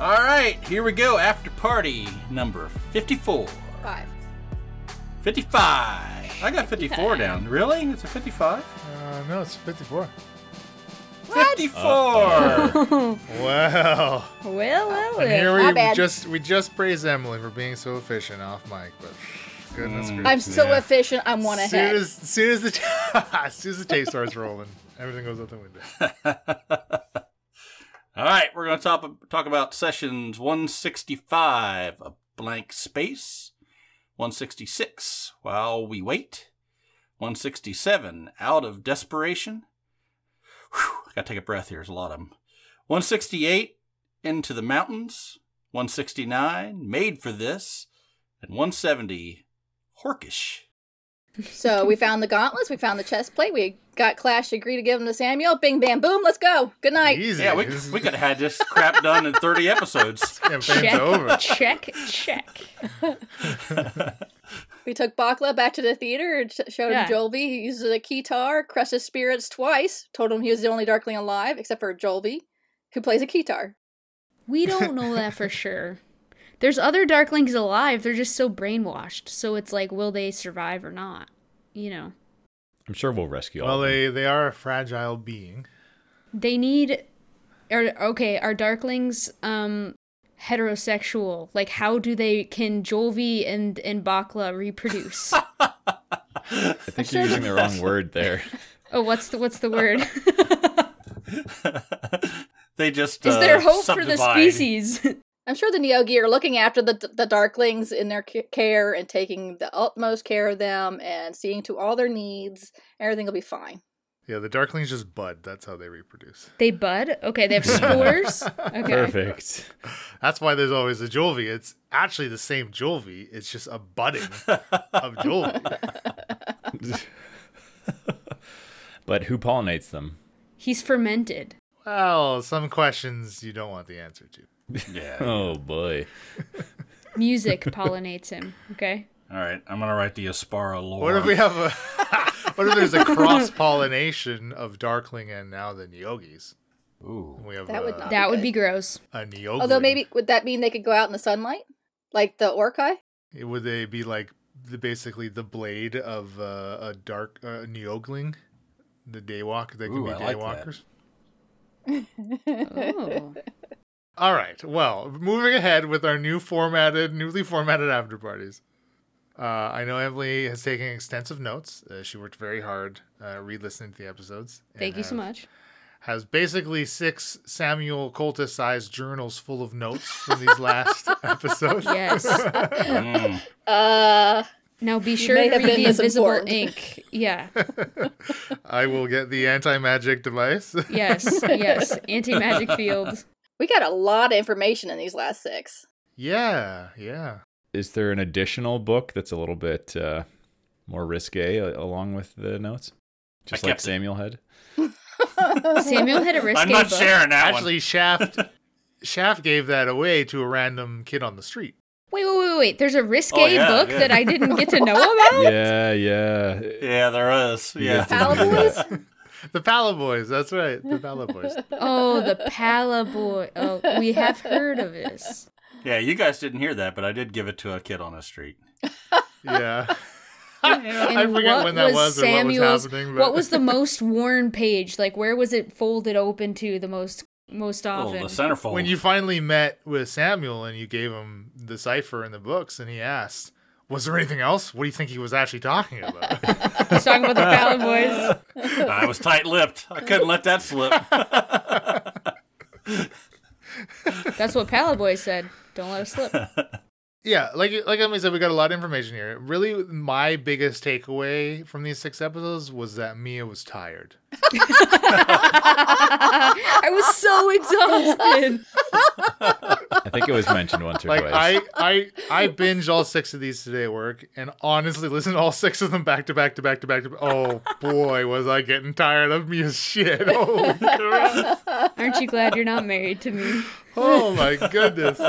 All right, here we go. After party number 54. Five. 55. I got 54 down. Really? It's a 55? Uh, no, it's 54. 54. Well, Well, well, and here well. My we bad. just we just praised Emily for being so efficient off mic, but goodness gracious. I'm so Yeah. efficient. I'm one As soon ahead. as, as soon as the as soon as the tape starts rolling, everything goes out the window. All right, we're going to talk, talk about sessions 165, a blank space, 166, while we wait, 167, out of desperation. Whew, I got to take a breath here, there's a lot of them. 168, into the mountains, 169, made for this, and 170, horkish. So we found the gauntlets. We found the chest plate. We got Clash to agree to give them to Samuel. Bing, bam, boom. Let's go. Good night. Easy. Yeah, we, we could have had this crap done in 30 episodes. campaign's over. check, check. We took Bakla back to the theater and showed Yeah. him Jolvi. He uses a keytar, crushes spirits twice. Told him he was the only Darkling alive, except for Jolvi, who plays a keytar. We don't know that for sure. There's other Darklings alive. They're just so brainwashed. So it's like, will they survive or not? You know, I'm sure we'll rescue all Well, of them. they they are a fragile being. they need. Are okay? Are Darklings um heterosexual? Like, how do they can Jolvi and and Bakla reproduce? I think you're using the wrong word there. oh, what's the what's the word? they just Is uh, there hope for the subdivide. species? I'm sure the Neogi are looking after the the Darklings in their care and taking the utmost care of them and seeing to all their needs. Everything will be fine. Yeah, the Darklings just bud. That's how they reproduce. they bud. Okay, they have spores. Okay. Perfect. That's why there's always a Jolvi. It's actually the same Jolvi. It's just a budding of Jolvi. But who pollinates them? He's fermented. Well, some questions you don't want the answer to. Yeah. Oh boy. Music pollinates him. Okay. All right, I'm gonna write the Aspara lore. What if we have a? what if there's a cross pollination of Darkling and now the Neogis? Ooh. We have That would not- That would be gross. a Neogling. Although maybe would that mean they could go out in the sunlight, like the Orkai? would they be like the basically the blade of uh, a dark uh, Neogling, the daywalk? They can Ooh, be I like that. daywalkers. Oh. All right. Well, moving ahead with our new formatted, newly formatted after parties. Uh, I know Emily has taken extensive notes. Uh, she worked very hard uh, re-listening to the episodes. Thank you so much. Has basically six Samuel Coltis-sized journals full of notes from these last episodes. Yes. Mm. Uh, Now be sure to have read the invisible misinformed. ink. Yeah. I will get the anti-magic device. Yes. Yes. Anti magic field. We got a lot of information in these last six. yeah, yeah. Is there an additional book that's a little bit uh, more risque uh, along with the notes? Just like kept it. Samuel had. Samuel had a risque I'm not book. sharing that one. Actually, Shaft Shaft gave that away to a random kid on the street. Wait, wait, wait, wait. There's a risque Oh, yeah, book yeah. that I didn't get to know about? Yeah, yeah. Yeah, there is. Yeah. guys didn't do Palaboys? that. The Pala Boys, that's right. The Pala Boys. Oh, the Pala boy. Oh, we have heard of this. Yeah, you guys didn't hear that, but I did give it to a kid on the street. Yeah. I forget what when that was, or what was happening. But... What was the most worn page? Like, where was it folded open to the most most Oh, often? the centerfold. when you finally met with Samuel and you gave him the cipher and the books, and he asked, "Was there anything else? What do you think he was actually talking about?" He's talking about the Pala boys. I was tight-lipped. I couldn't let that slip. That's what Pala boy said. Don't let it slip. Yeah, like like Emily said, we got a lot of information here. Really, my biggest takeaway from these six episodes was that Mia was tired. I was so exhausted. I think it was mentioned once or Like twice. I, I, I binged all six of these today at work, and honestly, listened to all six of them back to back to back to back to. Oh boy, was I getting tired of Mia's shit! Holy crap! Aren't you glad you're not married to me? Oh my goodness!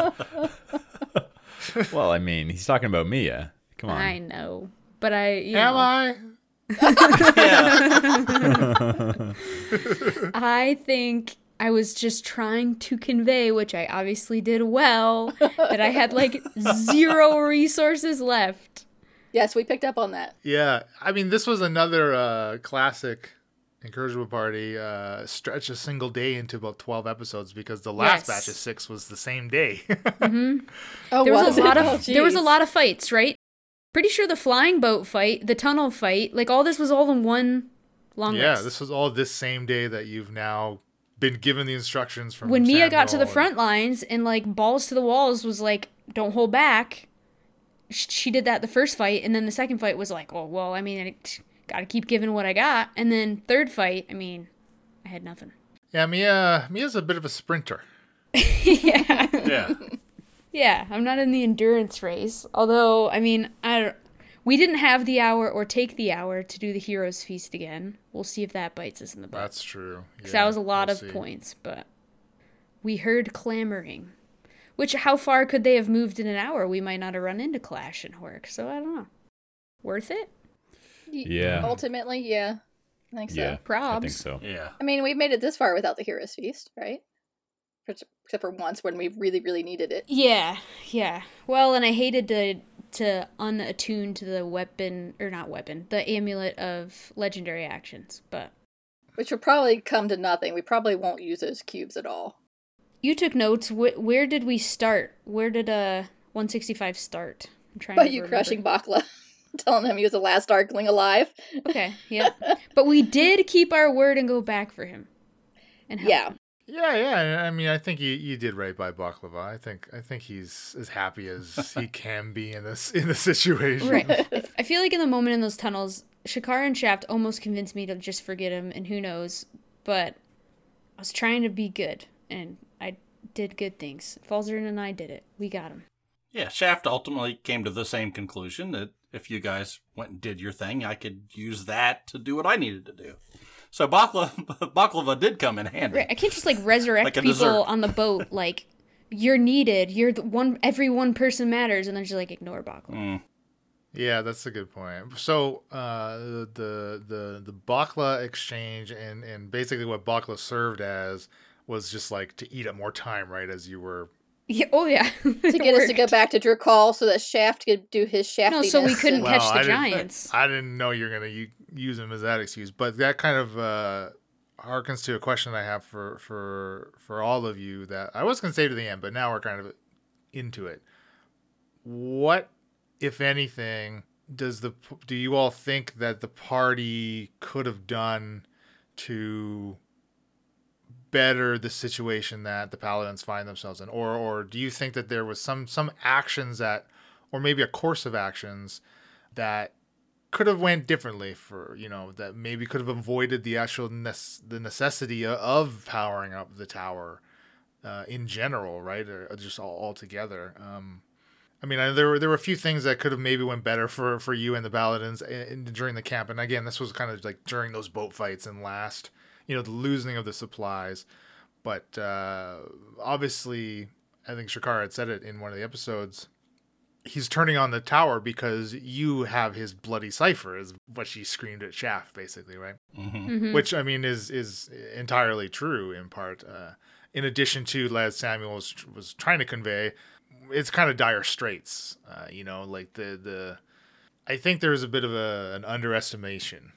well, I mean, he's talking about Mia. Come on. I know, but I. You Am know, I? yeah. I think I was just trying to convey, which I obviously did well, that I had like zero resources left. Yes, we picked up on that. Yeah, I mean, this was another uh, classic Incorrigible Party. Uh, stretch a single day into about twelve episodes because the last Yes. batch of six was the same day. Oh, There was a lot of Oh, there was a lot of fights, right? Pretty sure the flying boat fight, the tunnel fight, like all this was all in one long yeah, rest. this was all this same day that you've now been given the instructions from. when Mia got to the front lines and like balls to the walls was like, "Don't hold back." She did that the first fight, and then the second fight was like, "Oh well, I mean, I got to keep giving what I got." And then third fight, I mean, I had nothing. Yeah, Mia. Mia's a bit of a sprinter. yeah, Yeah. yeah. I'm not in the endurance race, although I mean, I don't. We didn't have the hour or take the hour to do the heroes feast again. We'll see if that bites us in the butt. That's true. Because Yeah, that was a lot we'll of see. points, but we heard clamoring. Which, how far could they have moved in an hour? We might not have run into Clash and Hork, so I don't know. Worth it? Y- Yeah. Ultimately, yeah. I think so. Yeah, I Probs. think so. Yeah. I mean, we've made it this far without the Heroes Feast, right? Except for once when we really, really needed it. Yeah, yeah. Well, and I hated to to unattune to the weapon or not weapon, the amulet of legendary actions. But Which will probably come to nothing. We probably won't use those cubes at all. you took notes. Wh- where did we start? Where did uh 165 start? I'm trying By to you remember. crushing Bakla, telling him he was the last Darkling alive. Okay, yeah. but we did keep our word and go back for him. And help Yeah. him. Yeah, yeah. I mean, I think you, you did right by Baklava. I think I think he's as happy as he can be in this in the situation. Right. I- I feel like in the moment in those tunnels, Shakar and Shaft almost convinced me to just forget him, and who knows. But I was trying to be good, and I did good things. Falzarin and I did it. We got him. Yeah, Shaft ultimately came to the same conclusion that if you guys went and did your thing, I could use that to do what I needed to do. So Bakla, Baklava did come in handy. Right. I can't just like resurrect Like people dessert. on the boat. Like you're needed. You're the one. Every one person matters, and then just like ignore Bakla. Mm. Yeah, that's a good point. So uh, the the the the Bakla exchange and and basically what Bakla served as was just like to eat up more time, right? As you were Yeah. Oh yeah. To get us to go back to Drakal so that Shaft could do his shaftiness. No, so we couldn't and- catch the I didn't- giants. I didn't know you're gonna u- use him as that excuse, but that kind of uh, harkens to a question I have for for for all of you that I was gonna say to the end, but now we're kind of into it. What, if anything, does the do you all think that the party could have done to better the situation that the paladins find themselves in? Or or do you think that there was some some actions that or maybe a course of actions that could have went differently for you know that maybe could have avoided the actual nece- the necessity of powering up the tower uh, in general right? Or just all, all together um I mean, I, there were there were a few things that could have maybe went better for for you and the Paladins in, in- during the camp, and again, this was kind of like during those boat fights and last, you know, the losing of the supplies. But uh, obviously, I think Shakar had said it in one of the episodes. He's turning on the tower because you have his bloody cipher, is what she screamed at Shaft, basically, right? hmm Mhm. which I mean is is entirely true in part. Uh, in addition to as Samuel was, was trying to convey, it's kind of dire straits. Uh, you know, like the the. I think there's a bit of a, an underestimation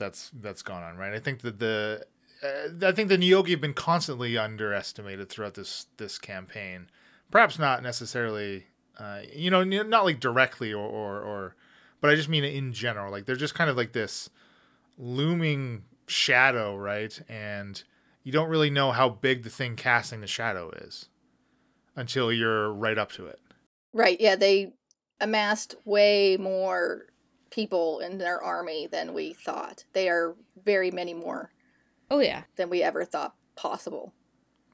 that's that's gone on, right? I think that the uh, I think the Neogi have been constantly underestimated throughout this this campaign. Perhaps not necessarily, uh, you know, not like directly or, or or, but I just mean in general. Like they're just kind of like this looming shadow, right? And you don't really know how big the thing casting the shadow is until you're right up to it. Right, yeah, they amassed way more people in their army than we thought. They are very many more Oh yeah. than we ever thought possible.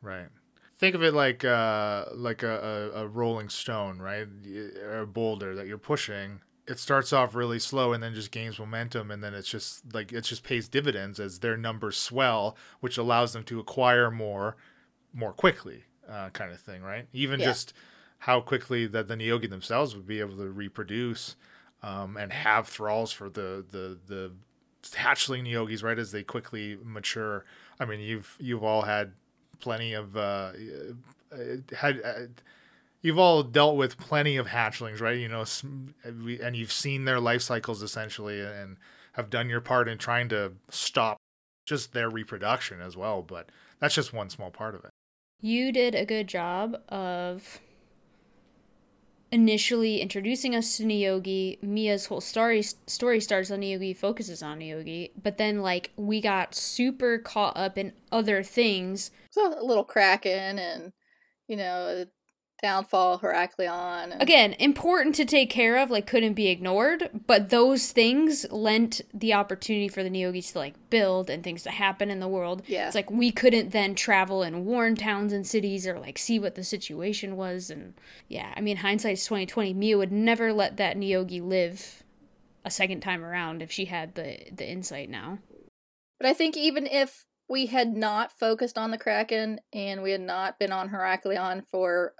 Right. Think of it like uh, like a, a, a rolling stone, right? Or a boulder that you're pushing. It starts off really slow and then just gains momentum, and then it's just like it just pays dividends as their numbers swell, which allows them to acquire more, more quickly, uh, kind of thing, right? Even Yeah. just how quickly that the Neogi themselves would be able to reproduce um, and have thralls for the the the hatchling yogis right? As they quickly mature. I mean, you've you've all had plenty of uh, uh, had. Uh, you've all dealt with plenty of hatchlings, right? You know, and you've seen their life cycles essentially, and have done your part in trying to stop just their reproduction as well. But that's just one small part of it. You did a good job of initially introducing us to Neogi. Mia's whole story story starts on Neogi, focuses on Neogi, but then like we got super caught up in other things. So a little Kraken and, you know, downfall Heraklion. And, Again, important to take care of, like couldn't be ignored, but those things lent the opportunity for the Neogis to like build and things to happen in the world. Yeah. It's like we couldn't then travel and warn towns and cities or like see what the situation was and yeah, I mean hindsight's twenty twenty. Mia would never let that Neogi live a second time around if she had the the insight now. But I think even if we had not focused on the Kraken and we had not been on Heraklion for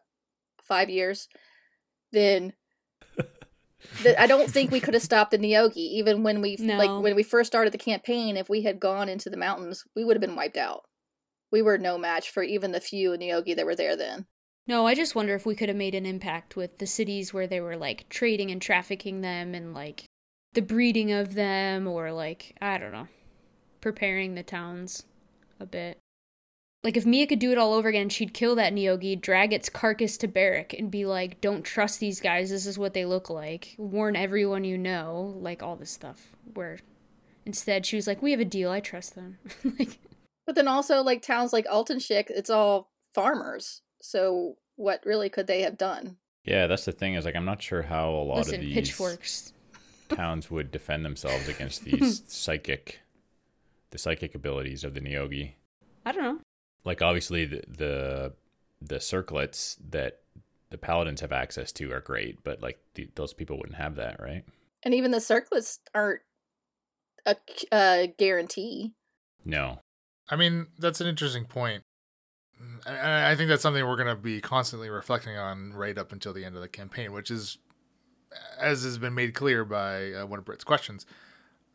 five years, then th- I don't think we could have stopped the Neogi. Even when we No. like when we first started the campaign, if we had gone into the mountains, we would have been wiped out. We were no match for even the few Neogi that were there then. No, I just wonder if we could have made an impact with the cities where they were like trading and trafficking them and like the breeding of them or like I don't know, preparing the towns a bit. Like if Mia could do it all over again, she'd kill that Neogi, drag its carcass to Barrack and be like, "Don't trust these guys. This is what they look like. Warn everyone you know." Like all this stuff. Where instead she was like, "We have a deal. I trust them." like But then also like towns like Altenshik, it's all farmers. So what really could they have done? Yeah, that's the thing is like I'm not sure how a lot listen, of these pitchforks. towns would defend themselves against these psychic the psychic abilities of the Neogi. I don't know. Like obviously the the, the circlets that the paladins have access to are great, but like the, those people wouldn't have that, right? And even the circlets aren't a, a guarantee. No. I mean, that's an interesting point. Mm, I, I think that's something we're going to be constantly reflecting on right up until the end of the campaign, which is, as has been made clear by uh, one of Britt's questions,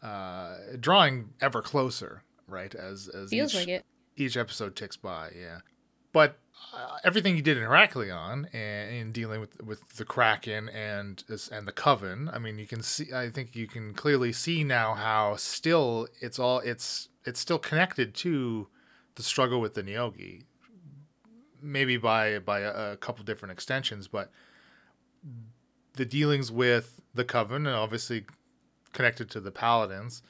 uh, drawing ever closer, right? As as Feels each, like it. Each episode ticks by, yeah. But uh, everything you did in Heraklion and in dealing with with the Kraken and and the Coven, I mean, you can see. I think you can clearly see now how still it's all it's it's still connected to the struggle with the Neogi, maybe by by a, a couple different extensions, but the dealings with the Coven and obviously connected to the Paladins.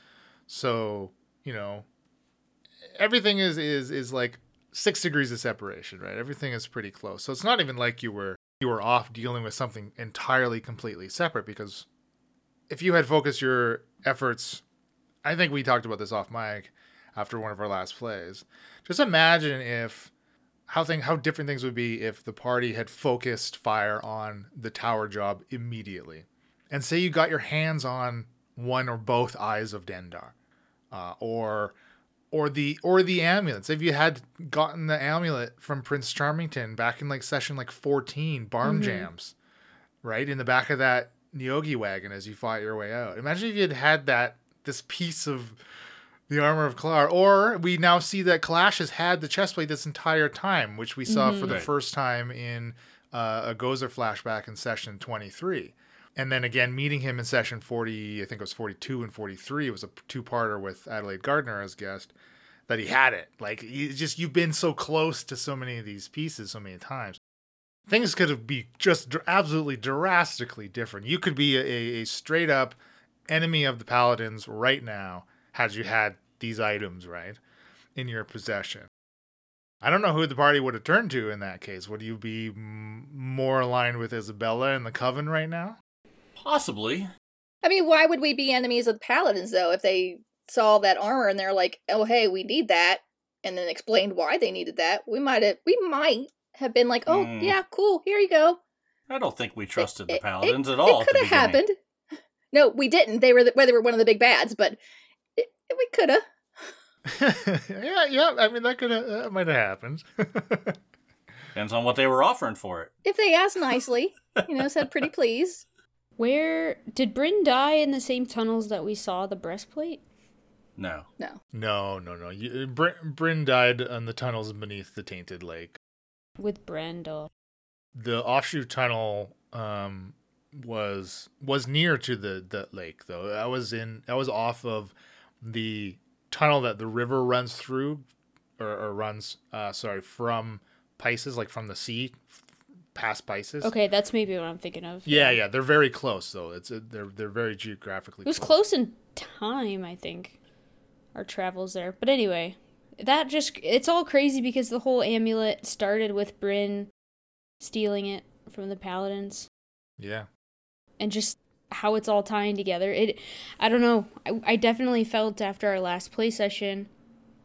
So you know, everything is is is like six degrees of separation, right? Everything is pretty close. So it's not even like you were you were off dealing with something entirely completely separate because if you had focused your efforts I think we talked about this off mic after one of our last plays. Just imagine if how thing how different things would be if the party had focused fire on the tower job immediately. And say you got your hands on one or both eyes of Dendar. Uh, or or the or the amulets. If you had gotten the amulet from Prince Charmington back in like session like 14, Barm Mhm. Jams, right? In the back of that Neogi wagon as you fought your way out. Imagine if you had had that this piece of the armor of Klar. Or we now see that Kalash has had the chestplate this entire time, which we saw for the Right. first time in uh, a Gozer flashback in session 23. And then again, meeting him in session 40, I think it was 42 and 43. It was a two parter with Adelaide Gardner as guest that he had it. Like, you just, you've been so close to so many of these pieces so many times. Things could have be just absolutely drastically different. You could be a, a straight up enemy of the paladins right now had you had these items right in your possession. I don't know who the party would have turned to in that case. Would you be m- more aligned with Isabella and the Coven right now? Possibly. I mean, why would we be enemies of the paladins though if they saw that armor and they're like, "Oh, hey, we need that," and then explained why they needed that? We might have, we might have been like, "Oh, Mm. yeah, cool, here you go." I don't think we trusted the paladins it, at all. It could have happened. No, we didn't. They were the, well, they were one of the big bads, but it, we could have. yeah, yeah. I mean, that could have, that might have happened. Depends on what they were offering for it. If they asked nicely, you know, said pretty please. Where did Bryn die in the same tunnels that we saw the breastplate? No. No. No, no, no. You, Br- Bryn died on the tunnels beneath the Tainted Lake. With Brenda. The offshoot tunnel um, was was near to the, the lake though. I was in I was off of the tunnel that the river runs through or, or runs uh sorry from Pisces, like from the sea f- past Pisces. Okay, that's maybe what I'm thinking of. Yeah, yeah, they're very close though. It's a, they're they're very geographically It was close in time, I think. Our travels there. But anyway, that just it's all crazy because the whole amulet started with Bryn stealing it from the paladins Yeah. and just how it's all tying together. It I don't know. I, I definitely felt after our last play session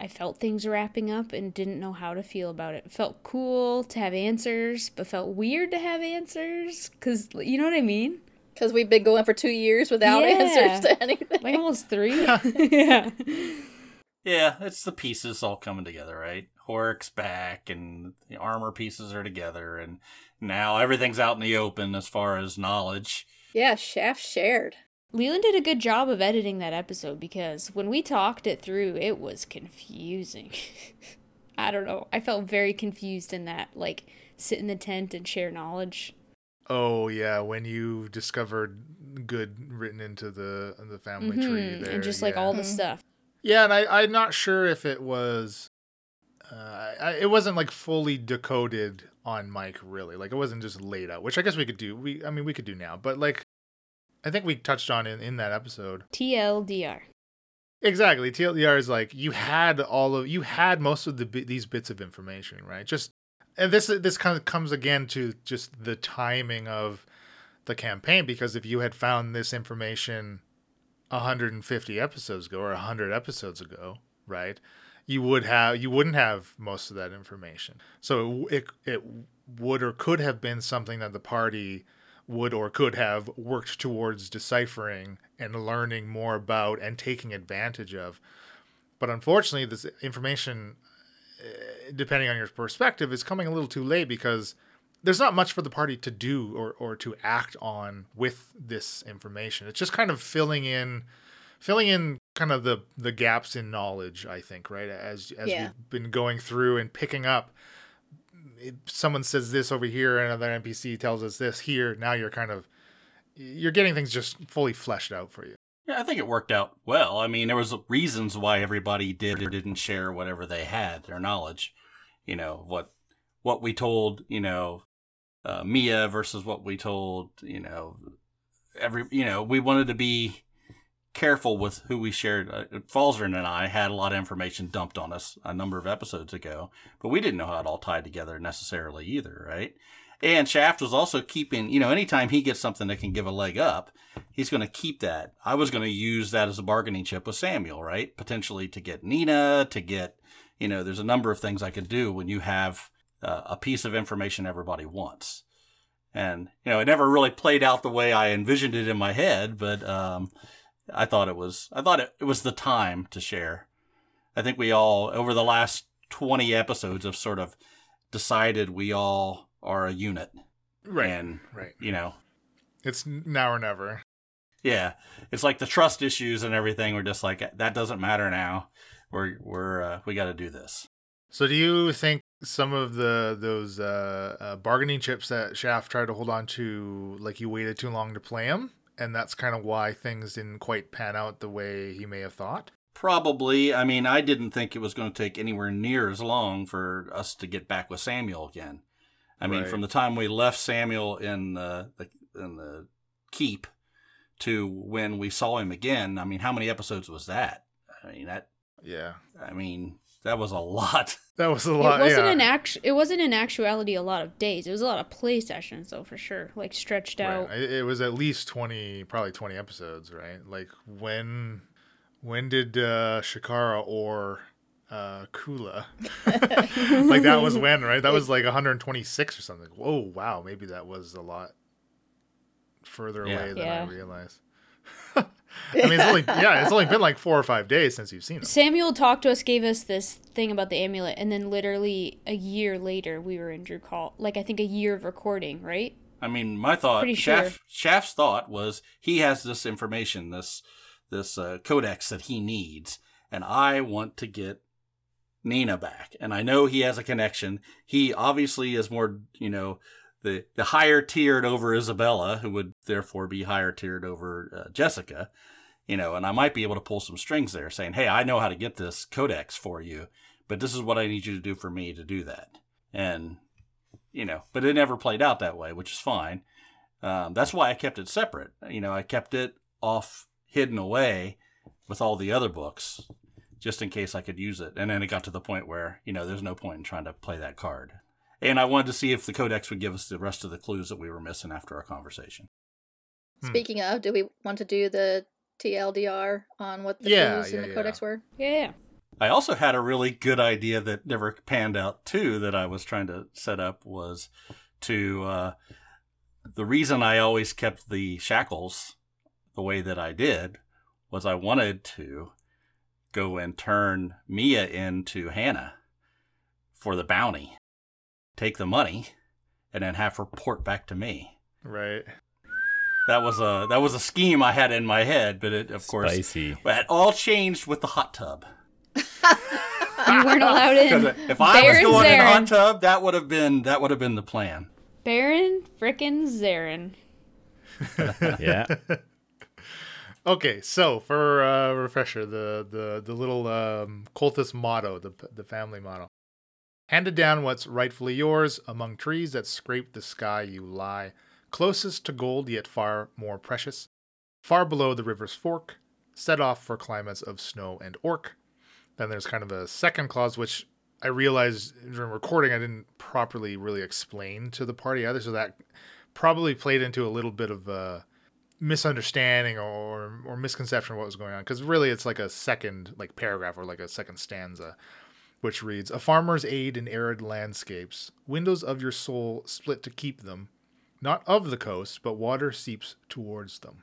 I felt things wrapping up and didn't know how to feel about it. it felt cool to have answers, but felt weird to have answers cuz you know what I mean? Because we've been going for two years without Yeah. answers to anything. Like almost 3. yeah. Yeah, it's the pieces all coming together, right? Horik's back, and the armor pieces are together, and now everything's out in the open as far as knowledge. yeah, Shaft shared. Leland did a good job of editing that episode because when we talked it through, it was confusing. I don't know. I felt very confused in that, like, sit in the tent and share knowledge. Oh yeah, when you discovered good written into the the family tree Mhm, there, and just like yeah. all the stuff. Yeah, and I, I'm not sure if it was. Uh, I, it wasn't like fully decoded on mic really. Like it wasn't just laid out, which I guess we could do. We, I mean, we could do now, but like, I think we touched on in in that episode. TLDR. Exactly, TLDR is like you had all of you had most of the these bits of information, right? Just and this this kind of comes again to just the timing of the campaign because if you had found this information 150 episodes ago or 100 episodes ago, right? You would have you wouldn't have most of that information. So it it would or could have been something that the party would or could have worked towards deciphering and learning more about and taking advantage of. But unfortunately, this information, eh, depending on your perspective, is coming a little too late because there's not much for the party to do or, or to act on with this information. It's just kind of filling in filling in kind of the the gaps in knowledge, I think, right? As as Yeah. we've been going through and picking up someone says this over here another npc tells us this here now you're kind of you're getting things just fully fleshed out for you Yeah, I think it worked out well. I mean, there was reasons why everybody did or didn't share whatever they had, their knowledge. You know what what we told, you know, uh, Mia versus what we told, you know, every. You know, we wanted to be careful with who we shared. Uh, Falzarin and I had a lot of information dumped on us a number of episodes ago, but we didn't know how it all tied together necessarily either, right? And Shaft was also keeping, you know, anytime he gets something that can give a leg up, he's going to keep that. I was going to use that as a bargaining chip with Samuel, right? Potentially to get Nina, to get, you know, there's a number of things I could do when you have uh, a piece of information everybody wants. And, you know, it never really played out the way I envisioned it in my head, but um, I thought it was, I thought it, it was the time to share. I think we all, over the last 20 episodes, have sort of decided we all are a unit. right And, right you know, it's now or never yeah, it's like the trust issues and everything. We're just like that doesn't matter now. We're we're uh, we got to do this. so do you think some of the those uh, uh, bargaining chips that shaft tried to hold on to like you waited too long to play them and that's kind of why things didn't quite pan out the way he may have thought Probably. I mean, I didn't think it was going to take anywhere near as long for us to get back with Samuel again. I mean, Right. from the time we left Samuel in the, the in the keep to when we saw him again. I mean, how many episodes was that? I mean that. yeah I mean that was a lot. That was a lot. It lot wasn't yeah. in act. It wasn't in actuality a lot of days. It was a lot of play sessions, though, for sure. Like stretched out. Right. It, it was at least 20 probably 20 episodes right like when when did uh shikara or uh kula like that was when right that was like 126 or something whoa wow maybe that was a lot further Yeah. away than Yeah. i realized i mean it's only yeah it's only been like four or five days since you've seen it Samuel talked to us, gave us this thing about the amulet, and then literally a year later, we were in Drakal. Like I think a year of recording, right? I mean, my thought, Pretty Shaft, sure. Shaft's thought was he has this information, this this uh, codex that he needs, and I want to get Nina back. And I know he has a connection. He obviously is more, you know, the the higher tiered over Isabella, who would therefore be higher tiered over uh, Jessica. You know, and I might be able to pull some strings there, saying, "Hey, I know how to get this codex for you, but this is what I need you to do for me to do that." And you know, but it never played out that way, which is fine. Um, that's why I kept it separate. You know, I kept it off, hidden away with all the other books, just in case I could use it. And then it got to the point where, you know, there's no point in trying to play that card. And I wanted to see if the codex would give us the rest of the clues that we were missing after our conversation. Hmm. Speaking of, do we want to do the TLDR on what the Yeah, clues in the yeah. codex were? Yeah, yeah. I also had a really good idea that never panned out too that I was trying to set up was to uh, the reason I always kept the shackles the way that I did was I wanted to go and turn Mia into Hannah for the bounty, take the money, and then have report back to me. Right. That was a that was a scheme I had in my head, but it of course Spicy. it all changed with the hot tub. You weren't allowed in. If I was Baron going in Zarin. hot tub, that would have been that would have been the plan. Baron frickin' Zarin. Yeah. Okay, so for uh, refresher, the the the little um, cultist motto, the the family motto, handed down what's rightfully yours among trees that scrape the sky. You lie closest to gold, yet far more precious. Far below the river's fork, set off for climates of snow and orc. Then there's kind of a second clause, which I realized during recording I didn't properly really explain to the party either, so that probably played into a little bit of uh, misunderstanding or or misconception of what was going on because really it's like a second like paragraph or like a second stanza which reads a farmer's aid in arid landscapes. Windows of your soul split to keep them. Not of the coast but water seeps towards them.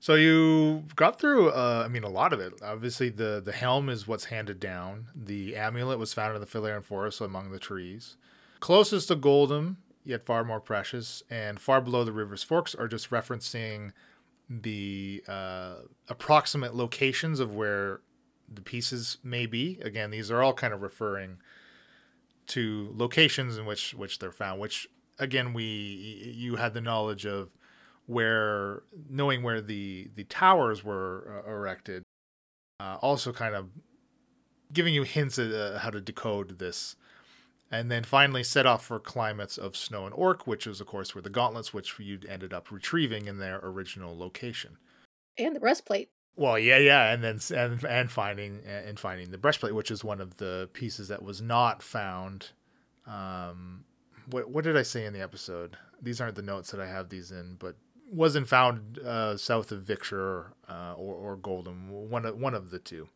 So you got through uh, i mean a lot of it. Obviously the the helm is what's handed down. The amulet was found in the Phaleran forest among the trees. Closest to Goldham, yet far more precious, and far below the river's forks are just referencing the uh, approximate locations of where the pieces may be. Again, these are all kind of referring to locations in which which they're found. Which again, we you had the knowledge of where knowing where the the towers were uh, erected. Uh, also, kind of giving you hints at uh, how to decode this and then finally set off for climates of snow and orc, which is of course where the gauntlets, which you ended up retrieving in their original location. And the breastplate. Well, yeah, yeah, and then and and finding and finding the breastplate, which is one of the pieces that was not found. Um, what what did I say in the episode? These aren't the notes that I have these in, but wasn't found uh, south of Victor uh, or or Golden, one of one of the two.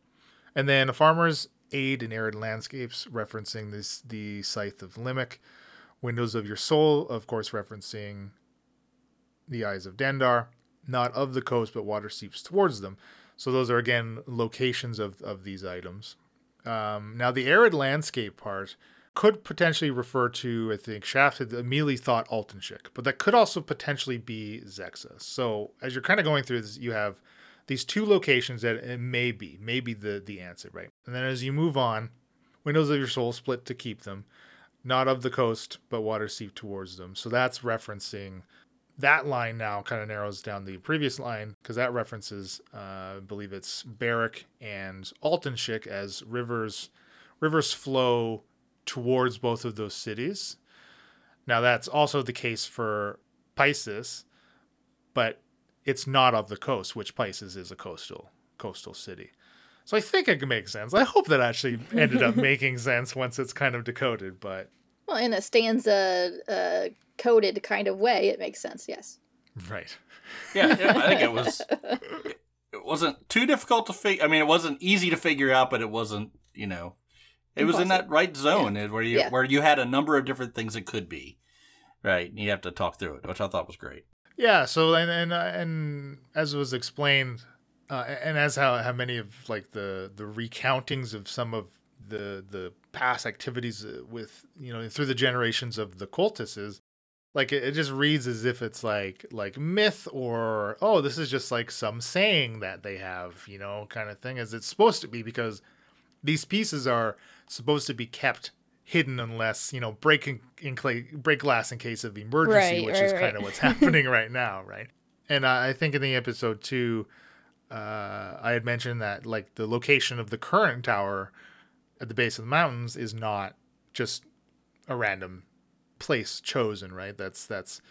And then a farmer's aid in arid landscapes, referencing this the scythe of Limerick. Windows of your soul, of course, referencing the eyes of Dendar. Not of the coast, but water seeps towards them. So those are again locations of of these items. Um, now the arid landscape part could potentially refer to, I think, Shaft had immediately thought Altenshik, but that could also potentially be Zexa. So as you're kind of going through this, you have these two locations that it may be, may be the, the answer, right? And then as you move on, windows of your soul split to keep them, not of the coast, but water seep towards them. So that's referencing that line now kind of narrows down the previous line because that references, uh, I believe it's Barrack and Altenshik as rivers, rivers flow towards both of those cities. Now that's also the case for Pisces, but it's not of the coast, which Pisces is a coastal coastal city. So I think it can make sense. I hope that actually ended up making sense once it's kind of decoded, but Well, in a stanza uh, coded kind of way, it makes sense, yes. right. Yeah, yeah, I think it was. It wasn't too difficult to figure. I mean, it wasn't easy to figure out, but it wasn't. You know, it was in that right zone eh, where you Yeah. where you had a number of different things it could be. Right, and you have to talk through it, which I thought was great. Yeah, so and and uh, and as was explained, uh, and as how how many of like the the recountings of some of the the past activities uh, with you know through the generations of the cultists is like it, it just reads as if it's like like myth or oh this is just like some saying that they have you know kind of thing as it's supposed to be because these pieces are supposed to be kept hidden unless you know breaking in clay break glass in case of emergency Right, which right, is right. kind of what's happening right now right and uh, i think in the episode two uh, i had mentioned that like the location of the current tower at the base of the mountains is not just a random place chosen, right? That's that's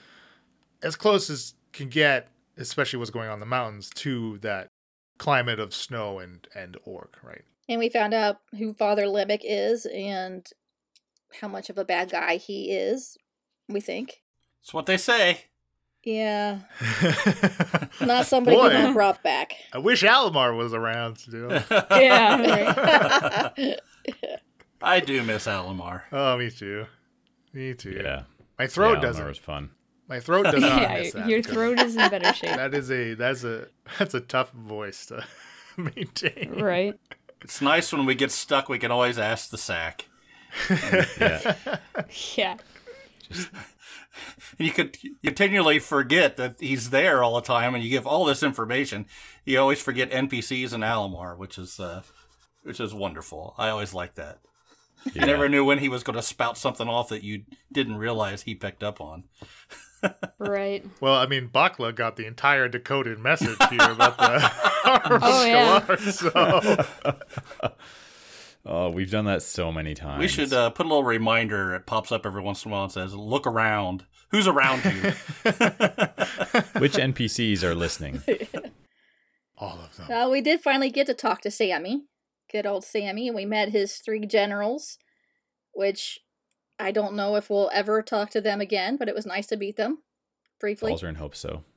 as close as can get, especially what's going on in the mountains, to that climate of snow and and orc, right? And we found out who Father Lebick is and how much of a bad guy he is, we think. It's what they say. Yeah. Not somebody Boy, we brought back. I wish Alamar was around. Still. Yeah. right. I do miss Alamar. oh, me too. Me too. Yeah. My throat yeah, doesn't. That was fun. My throat does not yeah, miss that. your throat is in better shape. That is a that's a that's a tough voice to maintain. Right. It's nice when we get stuck, we can always ask the sack. Yeah. Yeah. And you could continually forget that he's there all the time, and you give all this information. You always forget NPCs and Alamar, which is uh, which is wonderful. I always like that. You Yeah. never knew when he was going to spout something off that you didn't realize he picked up on. Right. Well, I mean, Bakla got the entire decoded message here about the Oh, yeah. Galar, so Oh, we've done that so many times. We should uh, put a little reminder. It pops up every once in a while and says, "Look around. Who's around you?" Which NPCs are listening? all of them. Well, we did finally get to talk to Sammy, good old Sammy, and we met his three generals, which I don't know if we'll ever talk to them again, but it was nice to meet them briefly. Falzer and hope so.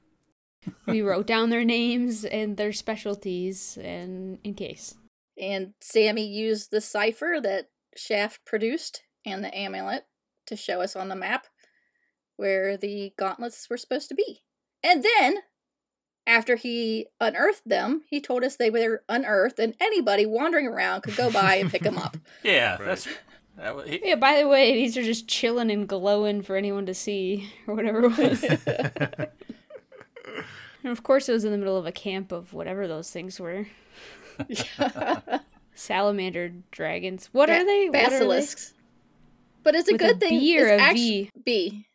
We wrote down their names and their specialties and in case. And Sammy used the cipher that Shaft produced and the amulet to show us on the map where the gauntlets were supposed to be. And then, after he unearthed them, he told us they were unearthed and anybody wandering around could go by and pick them up. yeah, Right. that's. That, wa- he, Yeah, by the way, these are just chilling and glowing for anyone to see or whatever it was. and of course, it was in the middle of a camp of whatever those things were. Salamander dragons. What are they? What are they? Basilisks. But it's a With a good thing. B or it's a actu- V? B.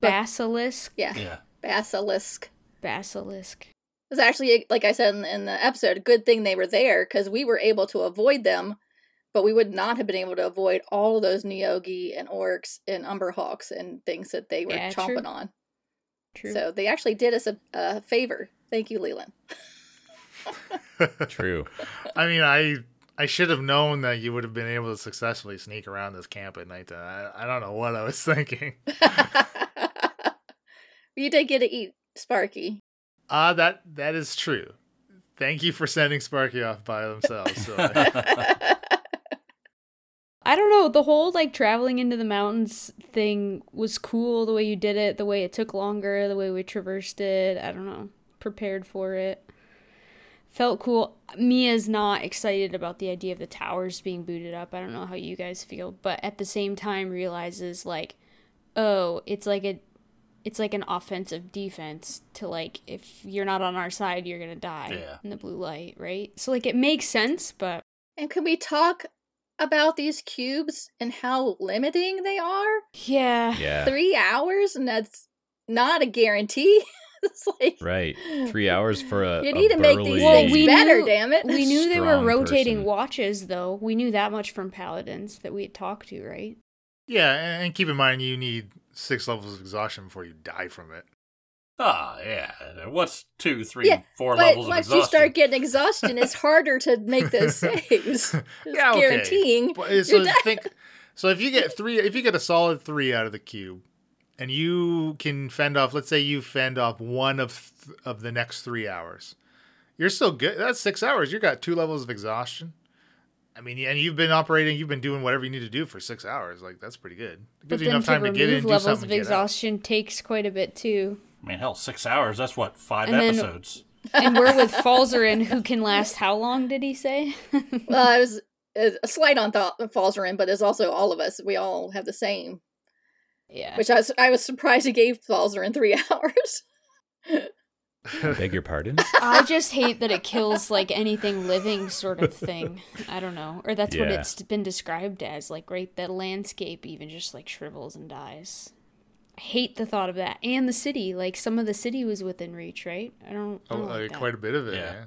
Basilisk. Yeah. yeah, Basilisk. Basilisk. It was actually, like I said in, in the episode, a good thing they were there because we were able to avoid them, but we would not have been able to avoid all of those Neogi and Orcs and Umber Hulks and things that they were Yeah, chomping true. on. True. So they actually did us a, a favor. Thank you, Leland. True. I mean, I I should have known that you would have been able to successfully sneak around this camp at night. I, I don't know what I was thinking. you did get to eat Sparky. Ah, that that is true. Thank you for sending Sparky off by themselves. So I- I don't know. The whole like traveling into the mountains thing was cool. The way you did it, the way it took longer, the way we traversed it. I don't know. Prepared for it. Felt cool. Mia's not excited about the idea of the towers being booted up. I don't know how you guys feel, but at the same time realizes like, oh, it's like a it's like an offensive defense to like if you're not on our side, you're gonna die Yeah. in the blue light, right? So like it makes sense, but and can we talk about these cubes and how limiting they are? yeah. Yeah. Three hours, and that's not a guarantee. it's like Right. Three hours for a. You a need to make these burly- Well, things we better. knew- damn it! We knew they were rotating person. watches, though. We knew that much from paladins that we had talked to, right? yeah, and, and keep in mind you need six levels of exhaustion before you die from it. Ah, yeah. What's two, three, Yeah, four levels of exhaustion? once you start getting exhaustion, it's harder to make those saves. Yeah, okay. guaranteeing. But, you're so think so if you get three if you get a solid three out of the cube and you can fend off let's say you fend off one of th- of the next three hours you're still good that's six hours you got two levels of exhaustion i mean and you've been operating you've been doing whatever you need to do for six hours like that's pretty good it But you then enough time to, remove get in do levels something of and get out. exhaustion takes quite a bit too. I mean, hell, six hours. That's what five And then- episodes. And we're with Falzarin, who can last how long? Did he say? Well, it was uh, a slight on thought Falzarin, but there's also all of us. We all have the same. Yeah. Which I was I was surprised he gave Falzarin three hours. Beg your pardon? I just hate that it kills like anything living sort of thing. I don't know. Or that's what it's been described as. Like right the landscape even just like shrivels and dies. I hate the thought of that. And the city. Like some of the city was within reach, right? I don't, I Oh, don't like like that. quite a bit of it. Yeah. Yeah.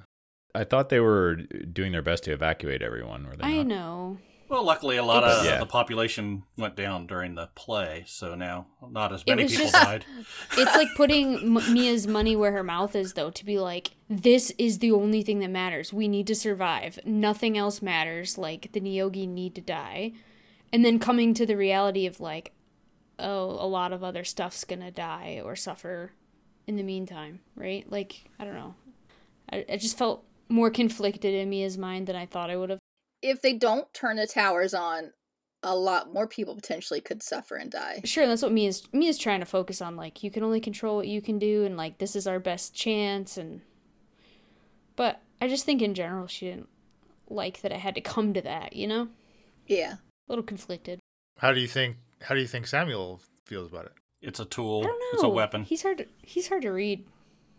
I thought they were doing their best to evacuate everyone. Were they I not? know. Well, luckily, a lot of Yeah. the population went down during the play, so now not as many people just- died. It's like putting M- Mia's money where her mouth is, though, to be like, this is the only thing that matters. We need to survive. Nothing else matters. Like, the Neogi need to die. And then coming to the reality of, like, oh, a lot of other stuff's gonna die or suffer in the meantime, right? Like, I don't know. I, I just felt more conflicted in Mia's mind than I thought I would have. If they don't turn the towers on, a lot more people potentially could suffer and die. Sure, that's what Mia's Mia's trying to focus on. Like, you can only control what you can do, and like this is our best chance. And but I just think in general she didn't like that it had to come to that. You know, Yeah. a little conflicted. How do you think? How do you think Samuel feels about it? It's a tool. don't know. It's a weapon. He's hard. To, he's hard to read.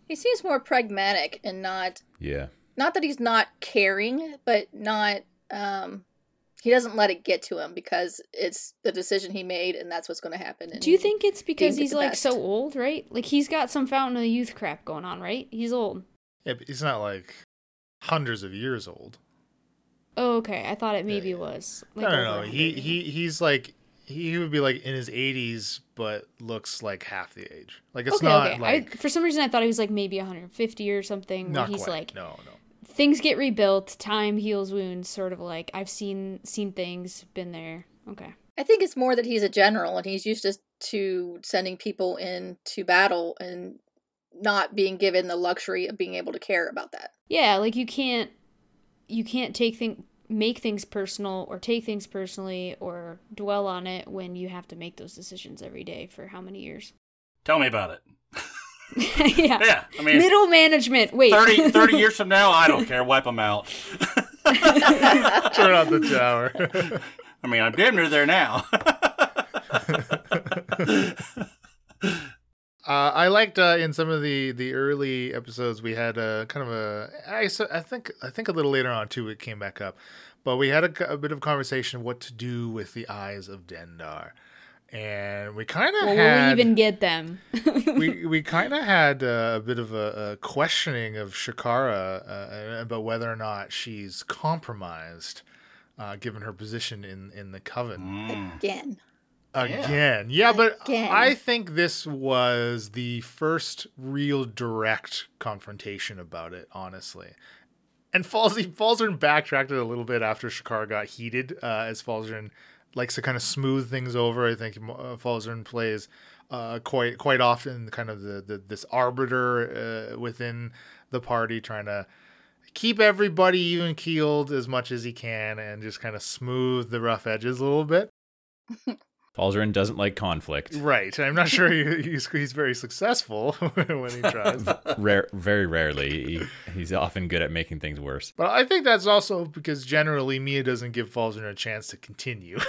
He seems more pragmatic and not Yeah. not that he's not caring, but not um he doesn't let it get to him because it's the decision he made and that's what's going to happen. And Do you think it's because deemed it he's like best. so old, right? Like he's got some fountain of youth crap going on, right? He's old. Yeah, but he's not like hundreds of years old. Oh, okay. I thought it maybe Yeah. was. Like no, no, over no. He he he's like he would be like in his 80s, but looks like half the age. Like it's okay, not okay. like I, for some reason, I thought he was like maybe 150 or something. Where not he's quite. like, no, no. Things get rebuilt time heals wounds sort of like i've seen seen things been there okay I think it's more that he's a general and he's used to, to sending people into battle and not being given the luxury of being able to care about that. yeah like you can't you can't take thing make things personal or take things personally or dwell on it when you have to make those decisions every day for how many years Tell me about it. yeah. Yeah, I mean, middle management wait 30, 30 years from now, I don't care. Wipe them out. Turn on the tower. I mean, I'm damn near there now. Uh, I liked uh, in some of the, the early episodes we had a kind of a I, s- I think I think a little later on too it came back up, but we had a bit of conversation of what to do with the eyes of Dendar, and we kind of well, had will we even get them we we kind of had uh, a bit of a, a questioning of Shakara uh, about whether or not she's compromised, uh, given her position in in the coven. Mm. Again. Again. Yeah, but Again. I think this was the first real direct confrontation about it, honestly. And Falzy, Falzarin backtracked it a little bit after Shakar got heated, uh, as Falzarin likes to kind of smooth things over. I think uh, Falzarin plays uh, quite quite often kind of the, the this arbiter uh, within the party, trying to keep everybody even keeled as much as he can and just kind of smooth the rough edges a little bit. Falzarin doesn't like conflict. Right. I'm not sure he, he's, he's very successful when he tries. Rare, very rarely. He, he's often good at making things worse. But I think that's also because generally Mia doesn't give Falzarin a chance to continue.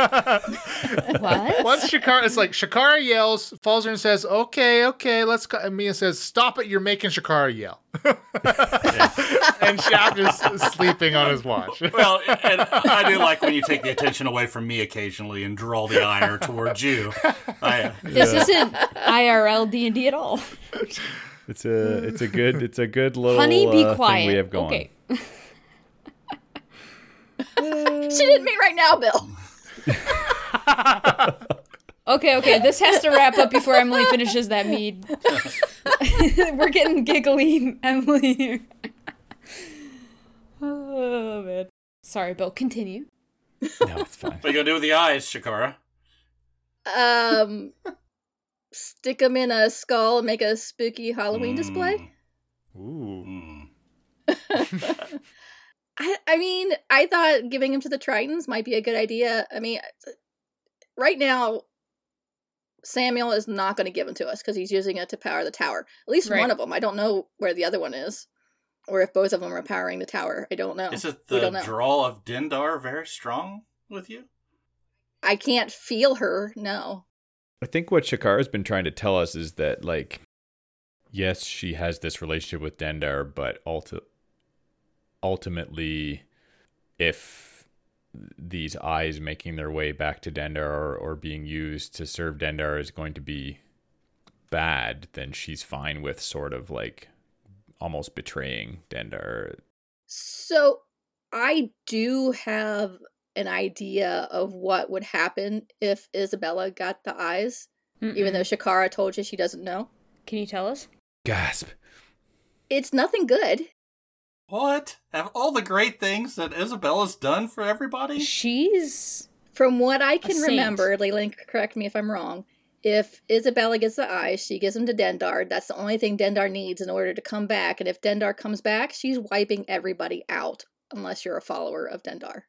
What? Once Shakara, it's like Shakara yells, Falzarin says, "Okay, okay, let's." go. And Mia says, "Stop it! You're making Shakara yell." and Shaft is sleeping on his watch. Well, and I do like when you take the attention away from me occasionally and draw the ire towards you. I, uh, this isn't irl d&d at all It's a it's a good it's a good little honey be uh, quiet thing we have going. okay She didn't mean right now, Bill. Okay, okay, this has to wrap up before Emily finishes that mead. We're getting giggly, Emily here. oh man. Sorry, Bill. Continue. No, it's fine. what are you gonna do with the eyes, Shakara? Um stick them in a skull and make a spooky Halloween display. Ooh. Mm. I, I mean, I thought giving him to the Tritons might be a good idea. I mean, right now, Samuel is not going to give him to us because he's using it to power the tower. At least Right. one of them. I don't know where the other one is, or if both of them are powering the tower. I don't know. Is it the draw of Dendar very strong with you? I can't feel her. No. I think what Shakar has been trying to tell us is that, like, yes, she has this relationship with Dendar, but ulti- ultimately, if these eyes making their way back to Dendar or, or being used to serve Dendar is going to be bad, then she's fine with sort of like almost betraying Dendar. So I do have an idea of what would happen if Isabella got the eyes, even though Shakara told you she doesn't know. Can you tell us? Gasp. It's nothing good. What? Have all the great things that Isabella's done for everybody? She's From what I can remember, Leland, correct me if I'm wrong. If Isabella gets the eyes, she gives them to Dendar. That's the only thing Dendar needs in order to come back. And if Dendar comes back, she's wiping everybody out, unless you're a follower of Dendar.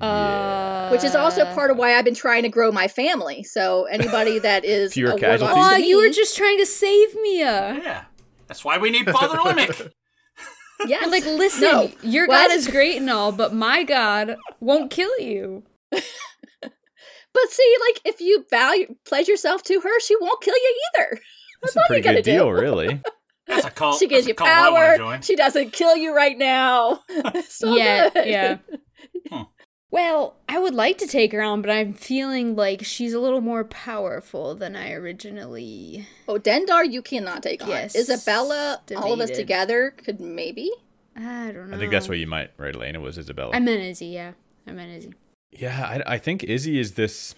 uh Which is also part of why I've been trying to grow my family. So anybody that is Fewer a warlock casualties? to Oh, you were just trying to save Mia. Yeah. That's why we need Father Limerick. yes. You're like, listen, No. your What? God is great and all, but my God won't kill you. But see, like if you value pledge yourself to her, she won't kill you either. That's all a pretty gotta good deal, do. really. That's a cult. she gives you a cult I wanna power. She doesn't kill you right now. So yeah, good. yeah. Hmm. Well, I would like to take her on, but I'm feeling like she's a little more powerful than I originally. Oh, Dendar, you cannot take on. Yes. Isabella, all of us together could maybe. I don't know. I think that's what you might right, Elena, was Isabella. I meant Izzy, yeah. I meant Izzy. Yeah, I, I think Izzy is this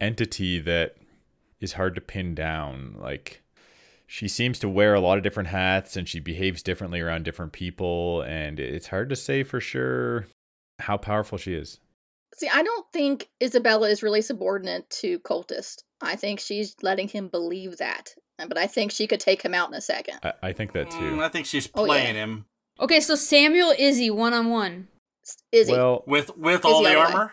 entity that is hard to pin down. Like, she seems to wear a lot of different hats and she behaves differently around different people, and it's hard to say for sure how powerful she is. See, I don't think Isabella is really subordinate to Cultist. I think she's letting him believe that. But I think she could take him out in a second. I, I think that Mm, too. I think she's Oh, yeah. playing him Okay, so Samuel, Izzy, one on one. Izzy. Well, with with Is all the all the way? armor.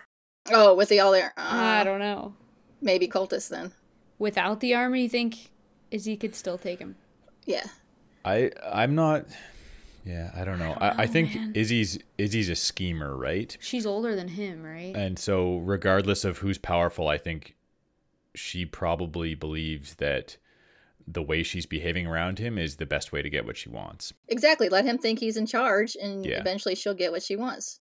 oh, with the all there. Uh, I don't know. Maybe Cultist then. Without the armor, you think Izzy could still take him? Yeah. I I'm not. Yeah, I don't know. I, I, know, think man. Izzy's Izzy's a schemer, right? She's older than him, right? And so, regardless of who's powerful, I think she probably believes that the way she's behaving around him is the best way to get what she wants. Exactly. Let him think he's in charge, and Yeah. eventually she'll get what she wants.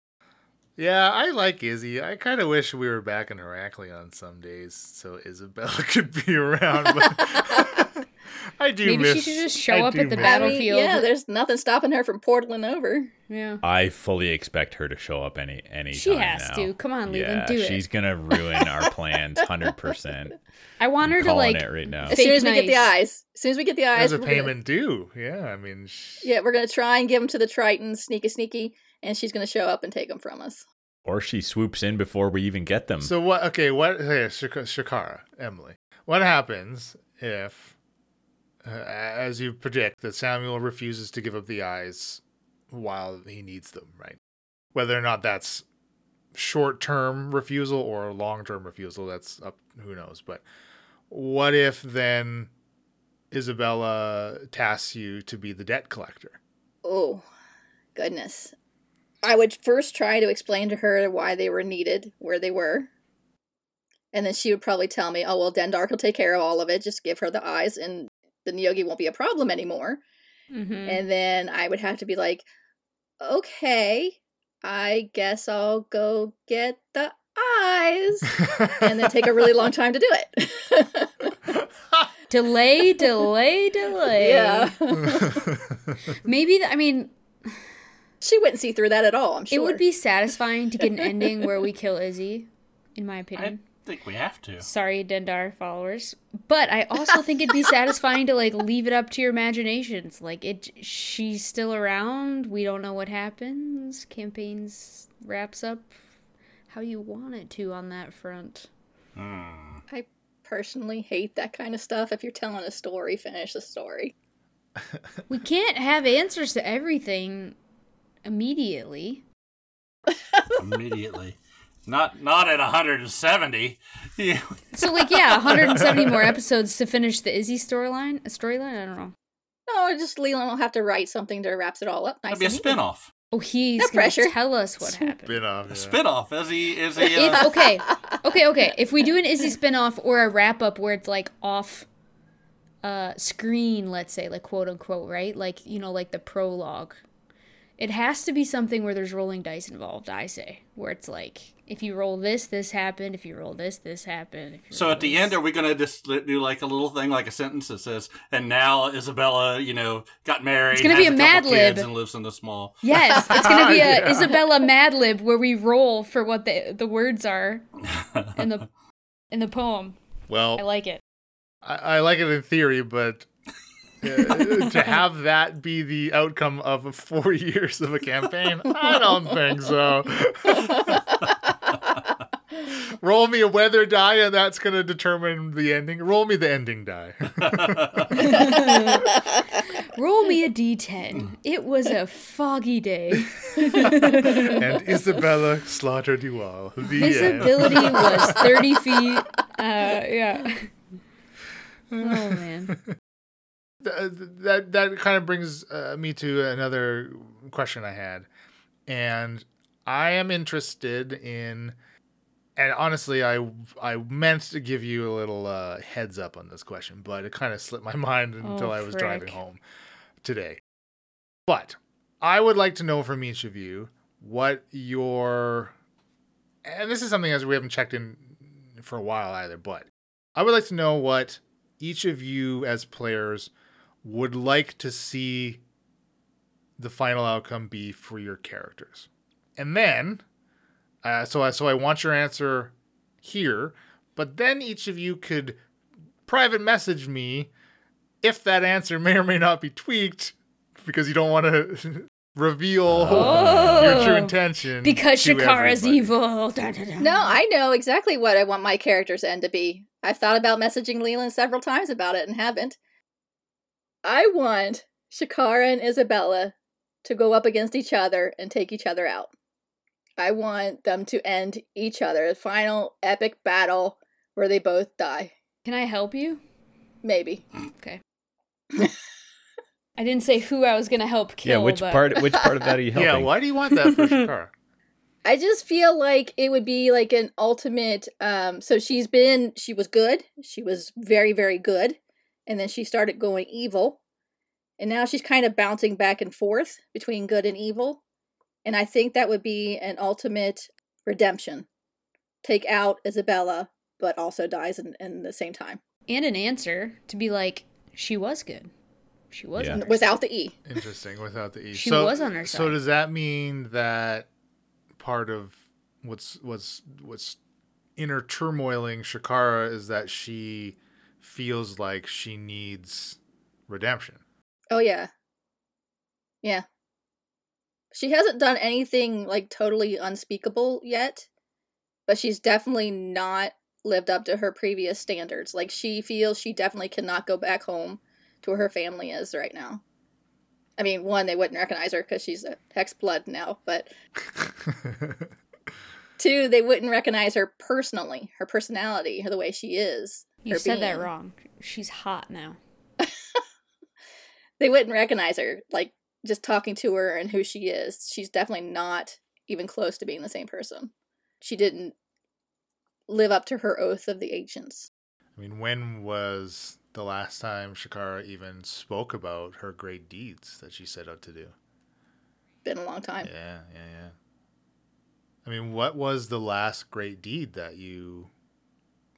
Yeah, I like Izzy. I kind of wish we were back in Heraklion some days so Isabella could be around. But I do Maybe miss. she should just show I up at the miss- I mean, Battlefield. yeah, there's nothing stopping her from portaling over. Yeah. I fully expect her to show up any any time. She has now. to. Come on, Leland, yeah, do it. she's gonna ruin our plans, hundred percent. I want her to like it right now. As soon as we get the eyes, as soon as we get the eyes, There's a we're gonna- payment due. Yeah, I mean, sh- yeah, we're gonna try and give them to the Triton, sneaky, sneaky, and she's gonna show up and take them from us. Or she swoops in before we even get them. So what? Okay, what? Hey, Shakara, Emily. What happens if, as you predict, that Samuel refuses to give up the eyes while he needs them, right? Whether or not that's short-term refusal or long-term refusal, that's up. Who knows? But what if then Isabella tasks you to be the debt collector? Oh, goodness. I would first try to explain to her why they were needed, where they were. And then she would probably tell me, oh, well, Dendar will take care of all of it. Just give her the eyes, and the Yogi won't be a problem anymore. Mhm. And then I would have to be like, okay, I guess I'll go get the eyes. and then take a really long time to do it. delay, delay, delay. yeah. Maybe th- I mean she wouldn't see through that at all, I'm sure. it would be satisfying to get an ending where we kill Izzy, in my opinion. I think we have to. Sorry, Dendar followers, but I also think it'd be satisfying to like leave it up to your imaginations. Like it, she's still around. We don't know what happens. Campaigns wraps up how you want it to on that front. Hmm. I personally hate that kind of stuff. If you're telling a story, finish the story. We can't have answers to everything immediately. Immediately. Not not at 170. So like yeah, 170 more episodes to finish the Izzy storyline. A storyline? I don't know. No, just Leland will have to write something to wraps it all up. Nice That'd be a and neat. spin-off. Oh, he's No pressure. tell us what happened. Spin off. A spin-off. Is he is he If uh, okay, Okay, okay. If we do an Izzy spinoff or a wrap up where it's like off uh screen, let's say, like quote unquote, right? Like, you know, like the prologue. It has to be something where there's rolling dice involved, I say. Where it's like if you roll this, this happened. If you roll this, this happened. So roll at the this- end, are we going to just do like a little thing, like a sentence that says, "And now Isabella, you know, got married, It's gonna has be a couple Mad Lib. and lives in a small." Yes, it's gonna be a Yeah. Isabella Mad Lib where we roll for what the the words are in the in the poem. Well, I like it. I, I like it in theory, but uh, to have that be the outcome of four years of a campaign, I don't think so. Roll me a weather die, and that's going to determine the ending. Roll me the ending die. Roll me a d10. It was a foggy day. and Isabella slaughtered you all. The His end. ability was 30 feet. Uh, yeah. Oh, man. Th- that that kind of brings uh, me to another question I had, and I am interested in, and honestly, I I meant to give you a little uh, heads up on this question, but it kind of slipped my mind until Oh, I was driving home today. But I would like to know from each of you what your, and this is something as we haven't checked in for a while either, but I would like to know what each of you as players would like to see the final outcome be for your characters. And then, uh, so I so I want your answer here, but then each of you could private message me if that answer may or may not be tweaked because you don't want to reveal your true Oh. intention. Because to Shakara's evil. Dun, dun, dun. No, I know exactly what I want my character's end to be. I've thought about messaging Leland several times about it and haven't. I want Shakara and Isabella to go up against each other and take each other out. I want them to end each other. A final epic battle where they both die. Can I help you? Maybe. Okay. I didn't say who I was going to help kill. yeah, which but- part? Which part of that are you helping? Yeah, why do you want that for Shakara? I just feel like it would be like an ultimate um so she's been she was good. She was very very good and then she started going evil. And now she's kind of bouncing back and forth between good and evil. And I think that would be an ultimate redemption. Take out Isabella but also dies in, in the same time And an answer to be like, she was good. She was Yeah. on her without the E. Interesting, without the E. She so, was on her So does that mean that part of what's what's what's inner turmoiling Shakara is that she feels like she needs redemption? Oh yeah. Yeah. She hasn't done anything like totally unspeakable yet, but she's definitely not lived up to her previous standards. Like she feels she definitely cannot go back home to where her family is right now. I mean, one, they wouldn't recognize her because she's a hex blood now, but two, they wouldn't recognize her personally, her personality, her the way she is. You her said that wrong. She's hot now. they wouldn't recognize her like just talking to her and who she is she's definitely not even close to being the same person she didn't live up to her oath of the ancients I mean, when was the last time Shakara even spoke about her great deeds that she set out to do? been a long time Yeah, yeah, yeah. I mean, what was the last great deed that you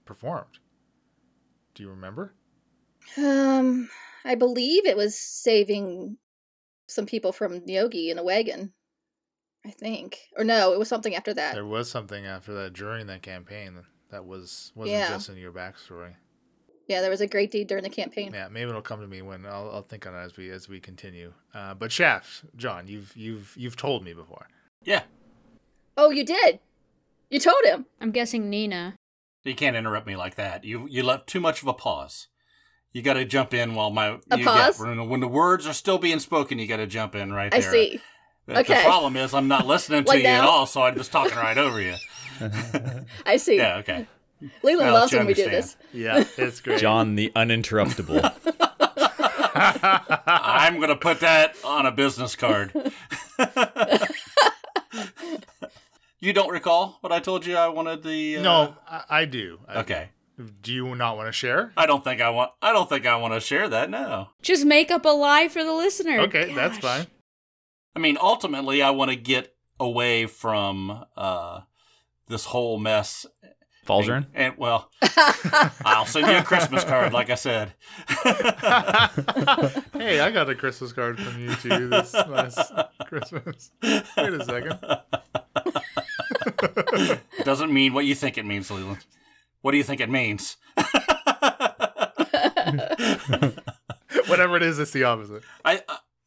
performed? Do you remember? um i believe it was saving some people from yogi in a wagon i think or no it was something after that There was something after that during that campaign that was wasn't Yeah. just in your backstory. yeah there was a great deed during the campaign Yeah, maybe it'll come to me when I'll, I'll think on it as we as we continue. Uh, but Shaft, John, you've you've you've told me before. Yeah, oh you did you told him I'm guessing Nina. you can't interrupt me like that. You you left too much of a pause. You got to jump in while my A you, pause? when, when the words are still being spoken. You got to jump in right there. i there. see The- Okay. The problem is I'm not listening to Like you at all, so I'm just talking right over you. i see Yeah, okay. leland I'll loves when we do this Yeah, it's great. John the uninterruptible. I'm gonna put that on a business card. You don't recall what I told you I wanted the. Uh... No, I, I do. I Okay. do. Do you not want to share? I don't think I want. I don't think I want to share that. No. Just make up a lie for the listener. Okay, that's fine. I mean, ultimately, I want to get away from uh, this whole mess. Falzarin? And well, I'll send you a Christmas card, like I said. hey, I got a Christmas card from you too this last Christmas. Wait a second. It doesn't mean what you think it means, Leland. What do you think it means? Whatever it is, it's the opposite. I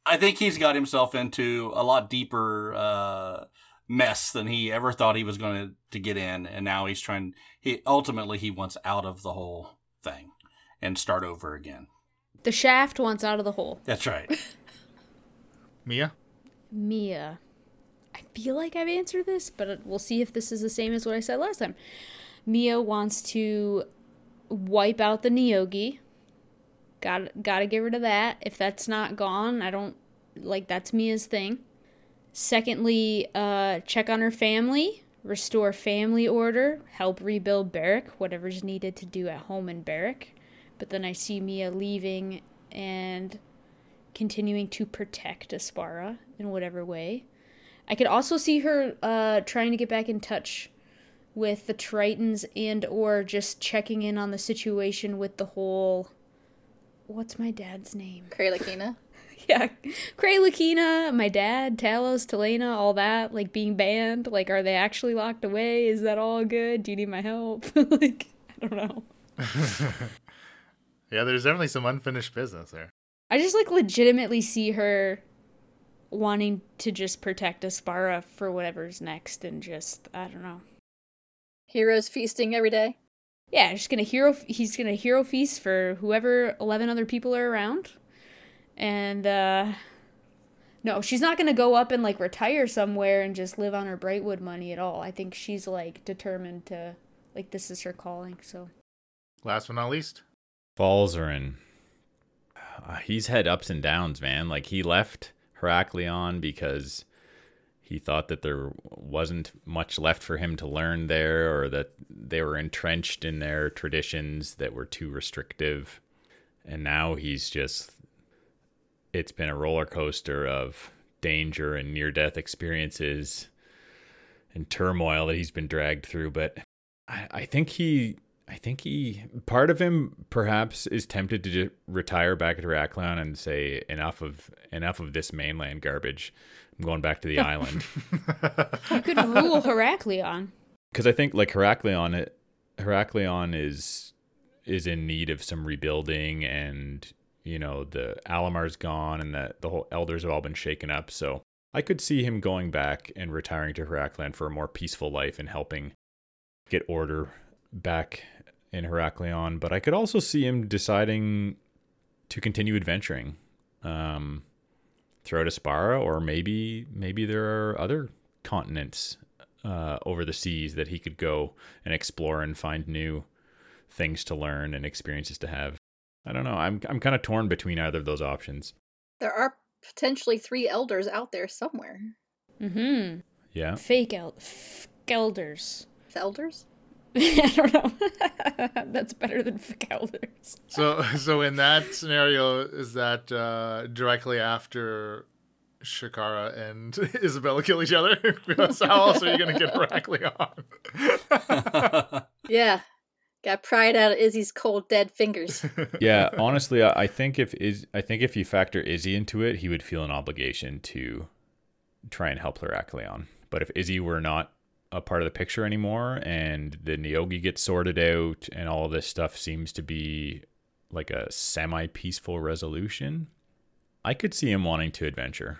I think he's got himself into a lot deeper uh, mess than he ever thought he was going to to get in, and now he's trying. He ultimately he wants out of the whole thing and start over again. The shaft wants out of the hole. That's right. Mia? Mia. I feel like I've answered this, but we'll see if this is the same as what I said last time. Mia wants to wipe out the Neogi. Got gotta get rid of that. If that's not gone, I don't like that's Mia's thing. Secondly, uh, check on her family, restore family order, help rebuild Barrack, whatever's needed to do at home in Barrack. But then I see Mia leaving and continuing to protect Aspara in whatever way. I could also see her uh, trying to get back in touch with the Tritons and or just checking in on the situation with the whole what's my dad's name? Kralakina. Yeah. Cray Lakina, my dad, Talos, Telena, all that, like being banned. Like, are they actually locked away? Is that all good? Do you need my help? like, I don't know. Yeah, there's definitely some unfinished business there. I just like legitimately see her wanting to just protect Aspara for whatever's next and just I don't know. Heroes feasting every day. Yeah, just gonna hero he's gonna hero feast for whoever eleven other people are around. And uh no, she's not gonna go up and like retire somewhere and just live on her Brightwood money at all. I think she's like determined to like this is her calling, so Last but not least, Falzarin. Uh, he's had ups and downs, man. Like he left Heraklion because he thought that there wasn't much left for him to learn there, or that they were entrenched in their traditions that were too restrictive. And now he's just. It's been a roller coaster of danger and near death experiences and turmoil that he's been dragged through. But I, I think he I think he part of him perhaps is tempted to retire back at Heraklion and say enough of enough of this mainland garbage. I'm going back to the island you could rule Heraklion. because I think like Heraklion, it, Heraklion is is in need of some rebuilding, and you know the Alamar's gone, and that the whole elders have all been shaken up. So I could see him going back and retiring to Heraklion for a more peaceful life and helping get order back in Heraklion. But I could also see him deciding to continue adventuring um, throughout Aspara, or maybe maybe there are other continents uh, over the seas that he could go and explore and find new things to learn and experiences to have. I don't know. I'm I'm kind of torn between either of those options. There are potentially three elders out there somewhere. Mm-hmm. Yeah. Fake el- elders. Elders? I don't know. That's better than fake elders. So, so in that scenario, is that uh, directly after Shakara and Isabella kill each other? because how else are you going to get Heraklion? Yeah. Got pried out of Izzy's cold dead fingers. Yeah. Honestly, I I think if is I think if you factor Izzy into it, he would feel an obligation to try and help Heraklion. But if Izzy were not a part of the picture anymore, and the Neogi gets sorted out, and all of this stuff seems to be like a semi-peaceful resolution, I could see him wanting to adventure.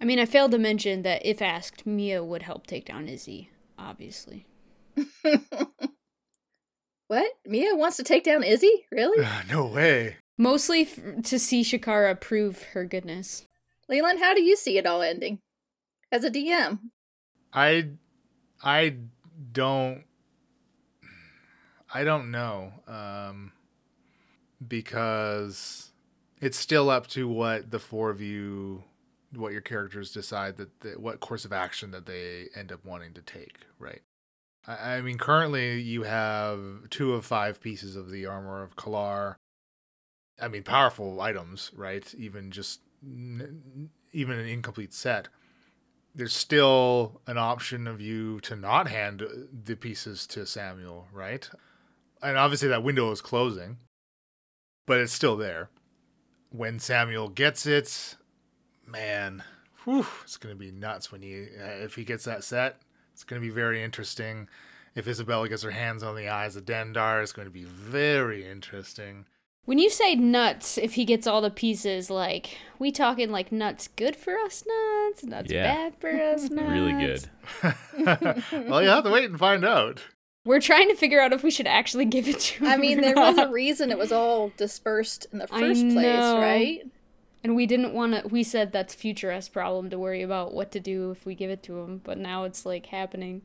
I mean, I failed to mention that if asked, Mia would help take down Izzy, obviously. what? Mia wants to take down Izzy? Really? no way. Mostly f- to see Shakara prove her goodness. Leland, how do you see it all ending? As a DM. I, I don't. I don't know. Um, because it's still up to what the four of you what your characters decide that what course of action that they end up wanting to take, right? I, I mean, currently you have two of five pieces of the armor of Kalar. I mean, powerful items, right? Even just even an incomplete set. There's still an option of you to not hand the pieces to Samuel, right? And obviously that window is closing, but it's still there. When Samuel gets it, man, whew, it's gonna be nuts when he uh, if he gets that set. It's gonna be very interesting. If Isabella gets her hands on the eyes of Dendar, it's going to be very interesting. When you say nuts, if he gets all the pieces, like we talking like nuts good for us nuts, nuts Yeah. bad for us nuts. Really good. well, you have to wait and find out. We're trying to figure out if we should actually give it to. I mean, or there was a reason it was all dispersed in the I first place, know. right? and we didn't want to. We said that's future us problem to worry about what to do if we give it to him, but now it's like happening.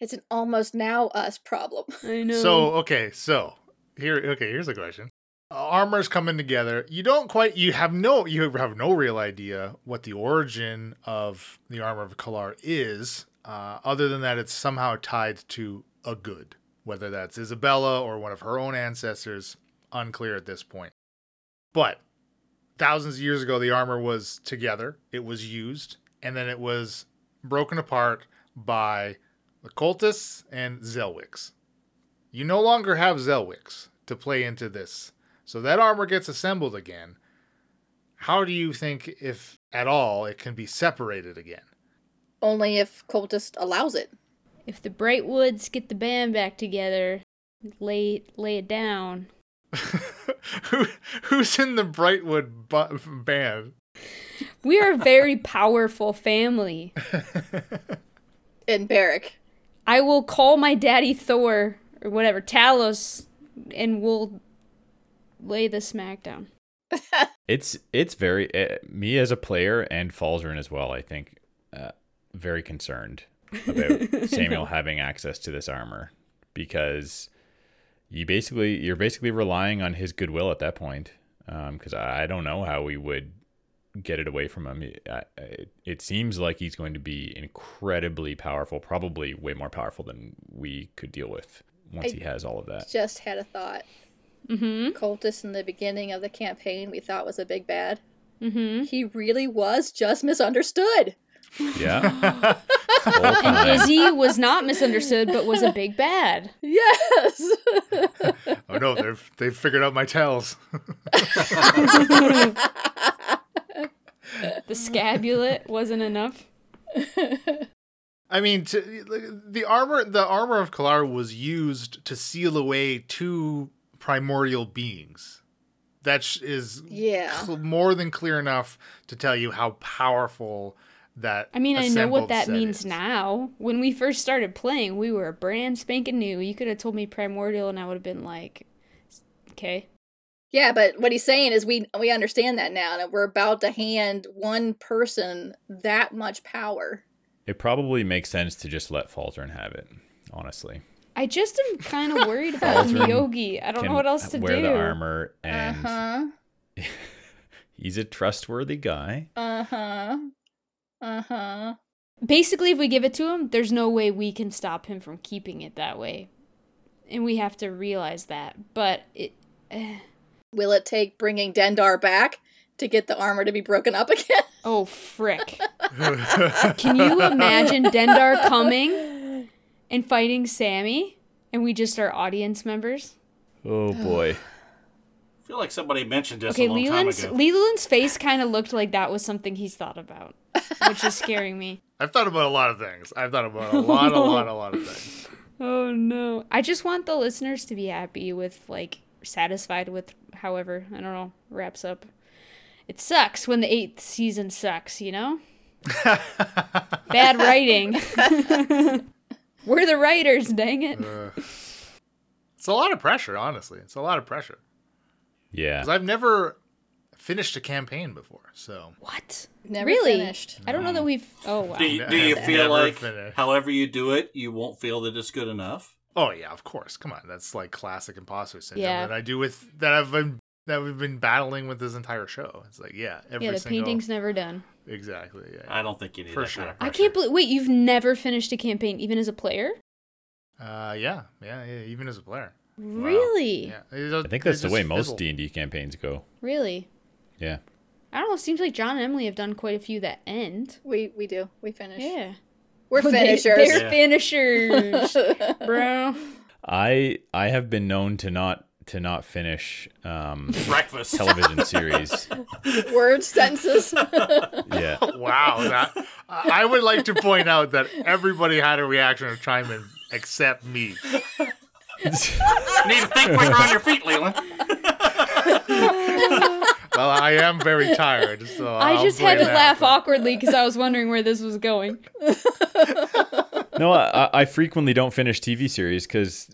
It's an almost now us problem. I know. So, okay, so here okay, here's a question. Armor's coming together. You don't quite you have no you have no real idea what the origin of the armor of Kalar is, uh, other than that it's somehow tied to a good. Whether that's Isabella or one of her own ancestors, unclear at this point. But thousands of years ago the armor was together, it was used, and then it was broken apart by the cultists and Zelwix. You no longer have Zelwix to play into this. So that armor gets assembled again. How do you think, if at all, it can be separated again? Only if Cultist allows it. if the Brightwoods get the band back together, lay lay it down. Who, who's in the Brightwood bu- band? We are a very powerful family. In Barrack. I will call my daddy Thor or whatever Talos, and we'll lay the smack down. It's it's very uh, me as a player and Falzarin as well. I think uh, very concerned about Samuel having access to this armor because you basically you're basically relying on his goodwill at that point. Because I, I don't know how we would get it away from him. I, I, it seems like he's going to be incredibly powerful, probably way more powerful than we could deal with once I- he has all of that. Just had a thought. Mm-hmm. Cultist in the beginning of the campaign we thought was a big bad. Mm-hmm. He really was just misunderstood. Yeah. And. Izzy was not misunderstood, but was a big bad. Yes. Oh no, they've they've figured out my tells. The scabulet wasn't enough. I mean, to, the armor the armor of Kalar was used to seal away two primordial beings. That sh- is yeah. cl- more than clear enough to tell you how powerful that. I mean, I know what that means is. now. When we first started playing, we were brand spanking new. You could have told me primordial, and I would have been like, okay. Yeah, but what he's saying is we we understand that now, and we're about to hand one person that much power. It probably makes sense to just let Falzarin have it, honestly. I just am kind of worried about Falzarin Miyogi. I don't know what else to wear do. the armor, Uh and huh. he's a trustworthy guy. Uh huh. Uh huh. Basically, if we give it to him, there's no way we can stop him from keeping it that way. And we have to realize that. But it. eh. Will it take bringing Dendar back to get the armor to be broken up again? Oh, frick. Can you imagine Dendar coming and fighting Sammy? And we just are audience members? Oh boy. I feel like somebody mentioned this Okay, a long Leland's time ago. Leland's face kind of looked like that was something he's thought about, which is scaring me. I've thought about a lot of things. I've thought about a lot, a lot, a lot of things. Oh no! I just want the listeners to be happy with, like, satisfied with, however I don't know wraps up. It sucks when the eighth season sucks, you know. Bad writing. We're the writers, dang it. Uh, it's a lot of pressure, honestly. It's a lot of pressure Yeah. because I've never finished a campaign before. So What? Never really? finished. I don't know that we've. Oh wow. do you, do you Never feel like, finished. however you do it, you won't feel that it's good enough? Oh yeah, of course. Come on, that's like classic imposter syndrome Yeah. that I do with that I've been that we've been battling with this entire show. It's like, yeah, every yeah, the single painting's never done. exactly. Yeah. I don't think you need For that sure. kind of I can't believe. Wait, you've never finished a campaign, even as a player? Uh, yeah, yeah, yeah. Even as a player. Really? Yeah. It- I think that's the just way most. D and D campaigns go. Really? Yeah. I don't know. It seems like John and Emily have done quite a few that end. We we do. We finish. Yeah. We're finishers. They're Yeah. finishers, bro. I I have been known to not to not finish um, Breakfast. television series. Words, sentences. Yeah. Wow. That, I I would like to point out that everybody had a reaction of chime in except me. You need to think quicker on your feet, Leland. Well, I am very tired, so I I'll just had to that, laugh but- awkwardly because I was wondering where this was going. No, I, I frequently don't finish TV series because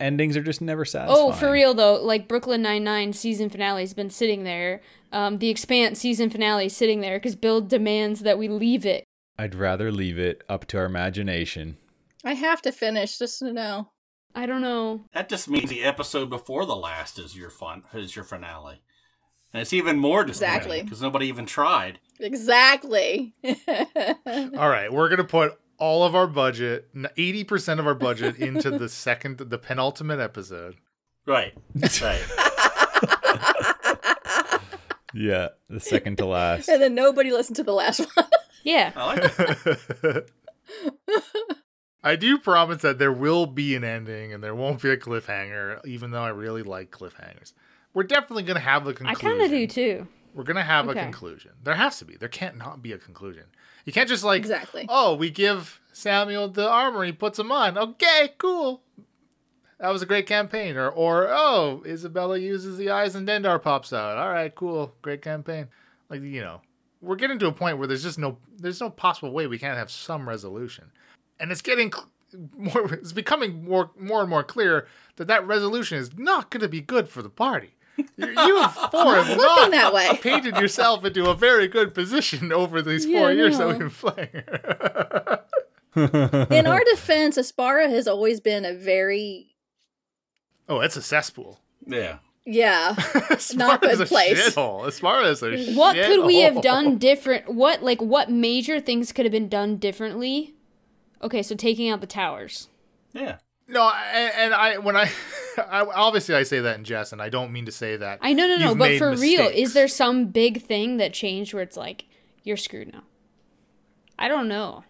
endings are just never satisfying. Oh, for real though, like Brooklyn Nine Nine season finale's been sitting there. Um, the Expanse season finale is sitting there because Bill demands that we leave it. I'd rather leave it up to our imagination. I have to finish just to know. I don't know. That just means the episode before the last is your fun is your finale. And it's even more disappointing Exactly. because nobody even tried. Exactly. All right, we're gonna put all of our budget, eighty percent of our budget, into the second, the penultimate episode. Right. Right. Yeah, the second to last. and then nobody listened to the last one. Yeah. I like it. I do promise that there will be an ending and there won't be a cliffhanger, even though I really like cliffhangers. We're definitely gonna have a I conclusion. I kind of do too. We're gonna have Okay. a conclusion. There has to be. There can't not be a conclusion. You can't just like Exactly. Oh, we give Samuel the armor. He puts him on. Okay, cool. That was a great campaign. Or, or oh, Isabella uses the eyes and Dendar pops out. All right, cool, great campaign. Like you know, we're getting to a point where there's just no, there's no possible way we can't have some resolution, and it's getting cl- more. It's becoming more, more and more clear that that resolution is not going to be good for the party. You you and four have Looking not that way. painted yourself into a very good position over these four I years that we've been playing. In our defense, Aspara has always been a very oh, it's a cesspool. Yeah. yeah. As Not far as good a place. shithole. As far as a What could we have done different? What like what major things could have been done differently? Okay, so taking out the towers. Yeah. No, and, and I when I, I obviously I say that in jest, and I don't mean to say that. I know, no, no, but made for real, is there some big thing that changed where it's like you're screwed now? I don't know.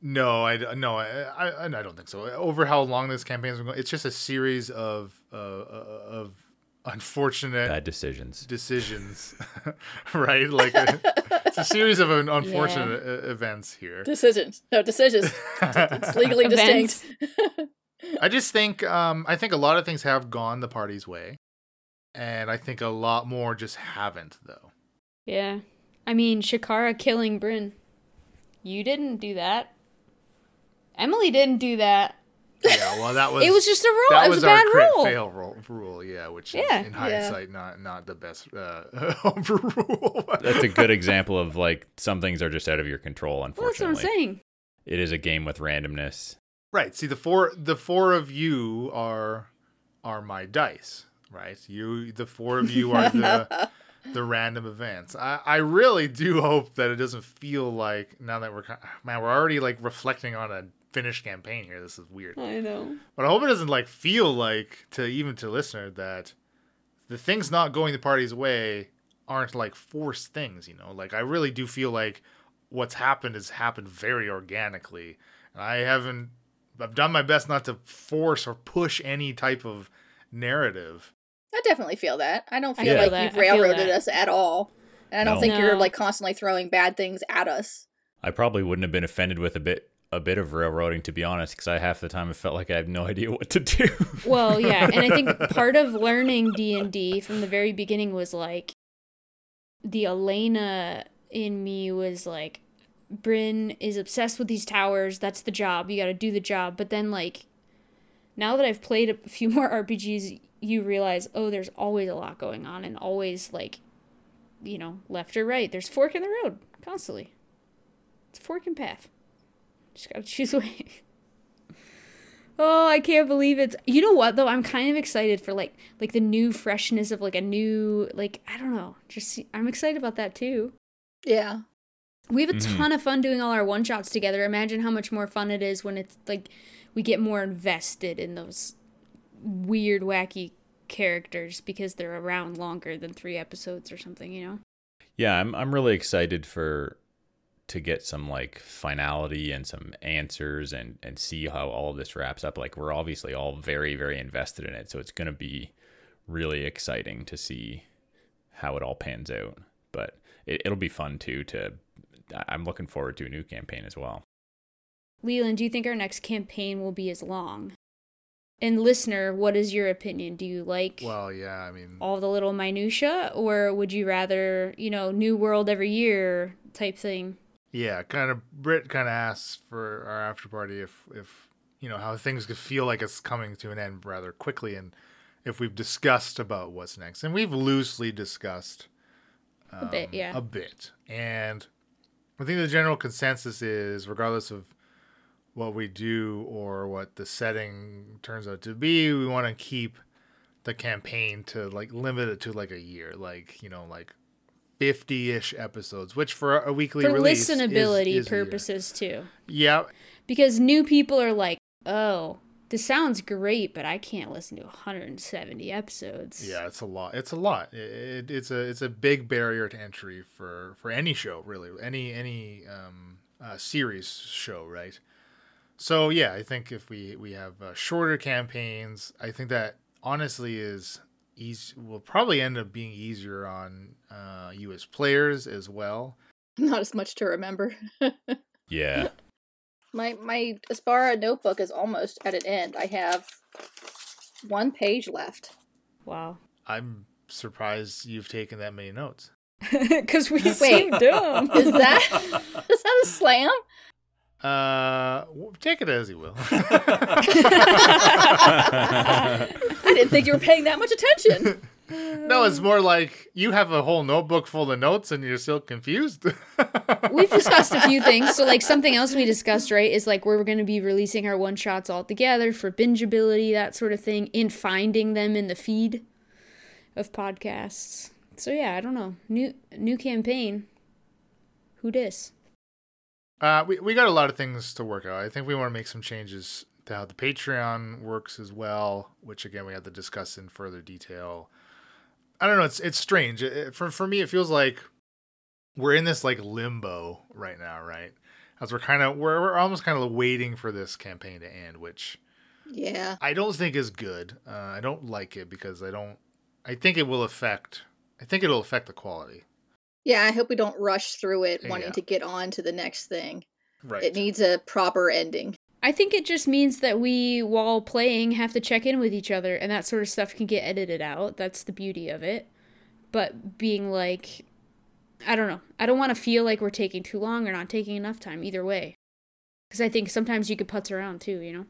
No, I no, I, I I don't think so. Over how long this campaign's been going, it's just a series of uh, of unfortunate Bad decisions. decisions, right? Like it's a series of un- unfortunate uh, events here. Decisions. No, decisions. It's legally distinct. I just think um I think a lot of things have gone the party's way. And I think a lot more just haven't though. Yeah. I mean, Shakara killing Bryn. You didn't do that. Emily didn't do that. Yeah, well that was it was just a rule. that It was, was a our bad crit rule. fail rule, rule, yeah, which Yeah. is in Yeah. hindsight not not the best uh rule. That's a good example of like some things are just out of your control. Well, that's what I'm saying. it is a game with randomness. Right. See, the four the four of you are are my dice, right? You the four of you are the the random events. I I really do hope that it doesn't feel like now that we're man we're already like reflecting on a finished campaign here. This is weird. I know. But I hope it doesn't like feel like to even to listener that the things not going the party's way aren't like forced things, you know? Like I really do feel like what's happened has happened very organically. And I haven't I've done my best not to force or push any type of narrative. I definitely feel that. I don't I feel feel like that. you've railroaded us at all. And I don't No. think you're like constantly throwing bad things at us. I probably wouldn't have been offended with a bit a bit of railroading to be honest, because I half the time it felt like I had no idea what to do. Well, yeah, and I think part of learning D and D from the very beginning was like the Elena in me was like Bryn is obsessed with these towers. That's the job. You got to do the job. But then like now that I've played a few more RPGs, you realize oh, there's always a lot going on and always like you know left or right. There's fork in the road constantly. It's fork and path. Just gotta choose a way. Oh, I can't believe it's. You know what though? I'm kind of excited for like like the new freshness of like a new like I don't know. Just I'm excited about that too. Yeah. We have a Mhm. ton of fun doing all our one shots together. Imagine how much more fun it is when it's like we get more invested in those weird, wacky characters because they're around longer than three episodes or something. You know? Yeah, I'm I'm really excited for to get some like finality and some answers and and see how all of this wraps up. Like we're obviously all very very invested in it, so it's going to be really exciting to see how it all pans out. But it, it'll be fun too. To I'm looking forward to a new campaign as well. Leland, do you think our next campaign will be as long? And listener, what is your opinion? Do you like Well, yeah, I mean, all the little minutia, or would you rather, you know, new world every year type thing? yeah, kind of. Brit kind of asks for our after party if if you know how things could feel like it's coming to an end rather quickly, and if we've discussed about what's next, and we've loosely discussed A bit, um, yeah. a bit. And I think the general consensus is, regardless of what we do or what the setting turns out to be, we want to keep the campaign to like limit it to like a year, like you know, like fifty-ish episodes, which for a weekly For release is- listenability is year. purposes too. Yeah, Because new people are like, "Oh, this sounds great, but I can't listen to 170 episodes." Yeah, it's a lot. It's a lot. It, it, it's a it's a big barrier to entry for for any show, really, any any um, uh, series show, right? So yeah, I think if we we have uh, shorter campaigns, I think that honestly is easy. Will probably end up being easier on uh, you as players as well. Not as much to remember. Yeah, my my Aspara notebook is almost at an end. I have one page left. Wow. I'm surprised you've taken that many notes. Because we so Wait. dumb. Is that is that a slam? Uh, take it as you will. I didn't think you were paying that much attention. no, it's more like you have a whole notebook full of notes and you're still confused. We've discussed a few things. So, like, something else we discussed, right, is like we're going to be releasing our one shots all together for bingeability, that sort of thing, in finding them in the feed of podcasts. So, yeah, I don't know. New new campaign. Who dis? Uh, we, we got a lot of things to work out. I think we want to make some changes to how the Patreon works as well, which again we have to discuss in further detail. I don't know. It's it's strange. It, for for me, it feels like we're in this like limbo right now, right? As we're kind of we're we're almost kind of waiting for this campaign to end, which Yeah. I don't think is good. Uh, I don't like it because I don't. I think it will affect. I think it'll affect the quality. Yeah, I hope we don't rush through it wanting Yeah. to get on to the next thing. Right. It needs a proper ending. I think it just means that we, while playing, have to check in with each other, and that sort of stuff can get edited out. That's the beauty of it. But being like, I don't know. I don't want to feel like we're taking too long or not taking enough time, either way. Because I think sometimes you could putz around too, you know?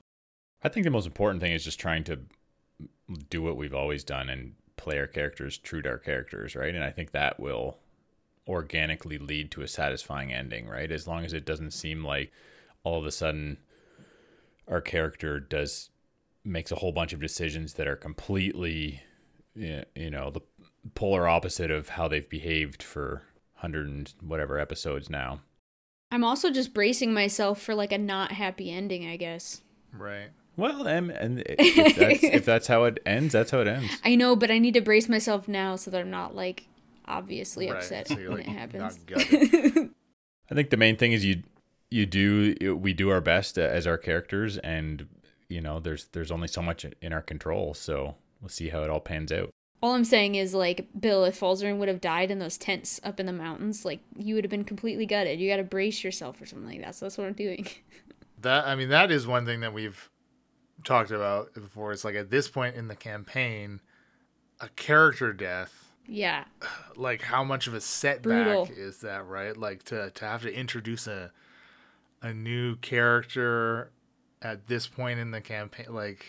I think the most important thing is just trying to do what we've always done and play our characters true to our characters, right? And I think that will organically lead to a satisfying ending, right? As long as it doesn't seem like all of a sudden our character does makes a whole bunch of decisions that are completely you know the polar opposite of how they've behaved for 100 and whatever episodes now. I'm also just bracing myself for like a not happy ending, I guess. right. Well, and, and if that's if that's how it ends, that's how it ends. I know, but I need to brace myself now so that I'm not like obviously Right, upset so when like, it happens. not. I think the main thing is you you do we do our best as our characters, and you know there's there's only so much in our control. So we'll see how it all pans out. All I'm saying is, like, Bill, if Falzarin would have died in those tents up in the mountains, like, you would have been completely gutted. You gotta brace yourself or something like that. So that's what I'm doing. That I mean, that is one thing that we've talked about before. It's like at this point in the campaign, a character death, yeah. like how much of a setback Brutal. is that, right? Like to to have to introduce a a new character at this point in the campaign, like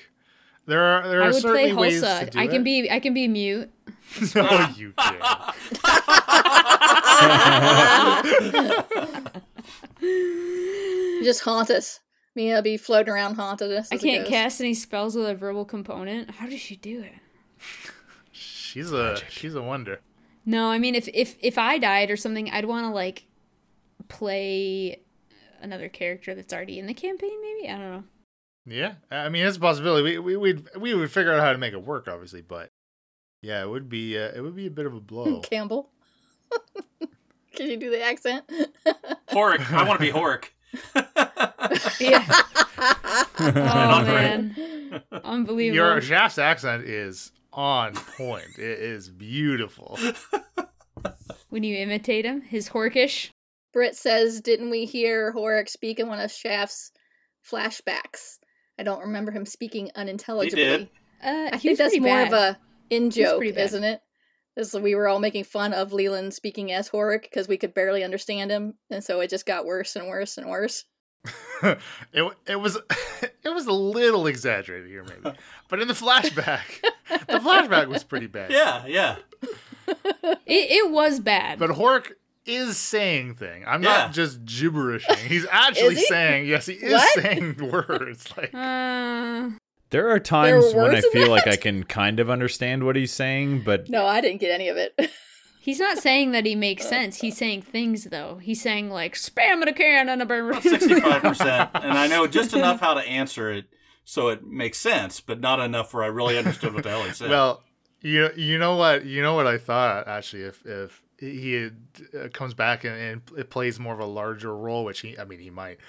there are there are I would play certainly ways to Hulsa. do I can it. be I can be mute. no, you can't. Just haunt us. Mia will be floating around haunted us. I can't cast any spells with a verbal component. How does she do it? She's a she's a wonder. No, I mean if if if I died or something, I'd want to like play another character that's already in the campaign. Maybe I don't know. Yeah, I mean it's a possibility. We we we'd, we would figure out how to make it work, obviously, but yeah, it would be uh, it would be a bit of a blow. Campbell. Can you do the accent? Horik. I want to be Horik. Yeah. oh man, unbelievable. Your Shaft's accent is on point. it is beautiful. when you imitate him, his horkish. Britt says, "Didn't we hear Horik speak in one of Shaft's flashbacks? I don't remember him speaking unintelligibly. He did. Uh, I he think that's more bad. of a in joke, isn't it? This we were all making fun of Leland speaking as Horik because we could barely understand him, and so it just got worse and worse and worse. it it was it was a little exaggerated here, maybe, but in the flashback, the flashback was pretty bad. Yeah, yeah. It, it was bad. But Hork is saying thing. I'm Yeah. not just gibberishing. He's actually he? saying yes. He is What? saying words like uh, There are times when I words in feel like? I can kind of understand what he's saying, but No, I didn't get any of it. he's not saying that he makes sense. He's saying things though. He's saying like spam in a can and a burn. Sixty-five percent, and I know just enough how to answer it so it makes sense, but not enough where I really understood what the hell he said. Well, you you know what you know what I thought actually if if he had, uh, comes back and, and it plays more of a larger role, which he I mean he might,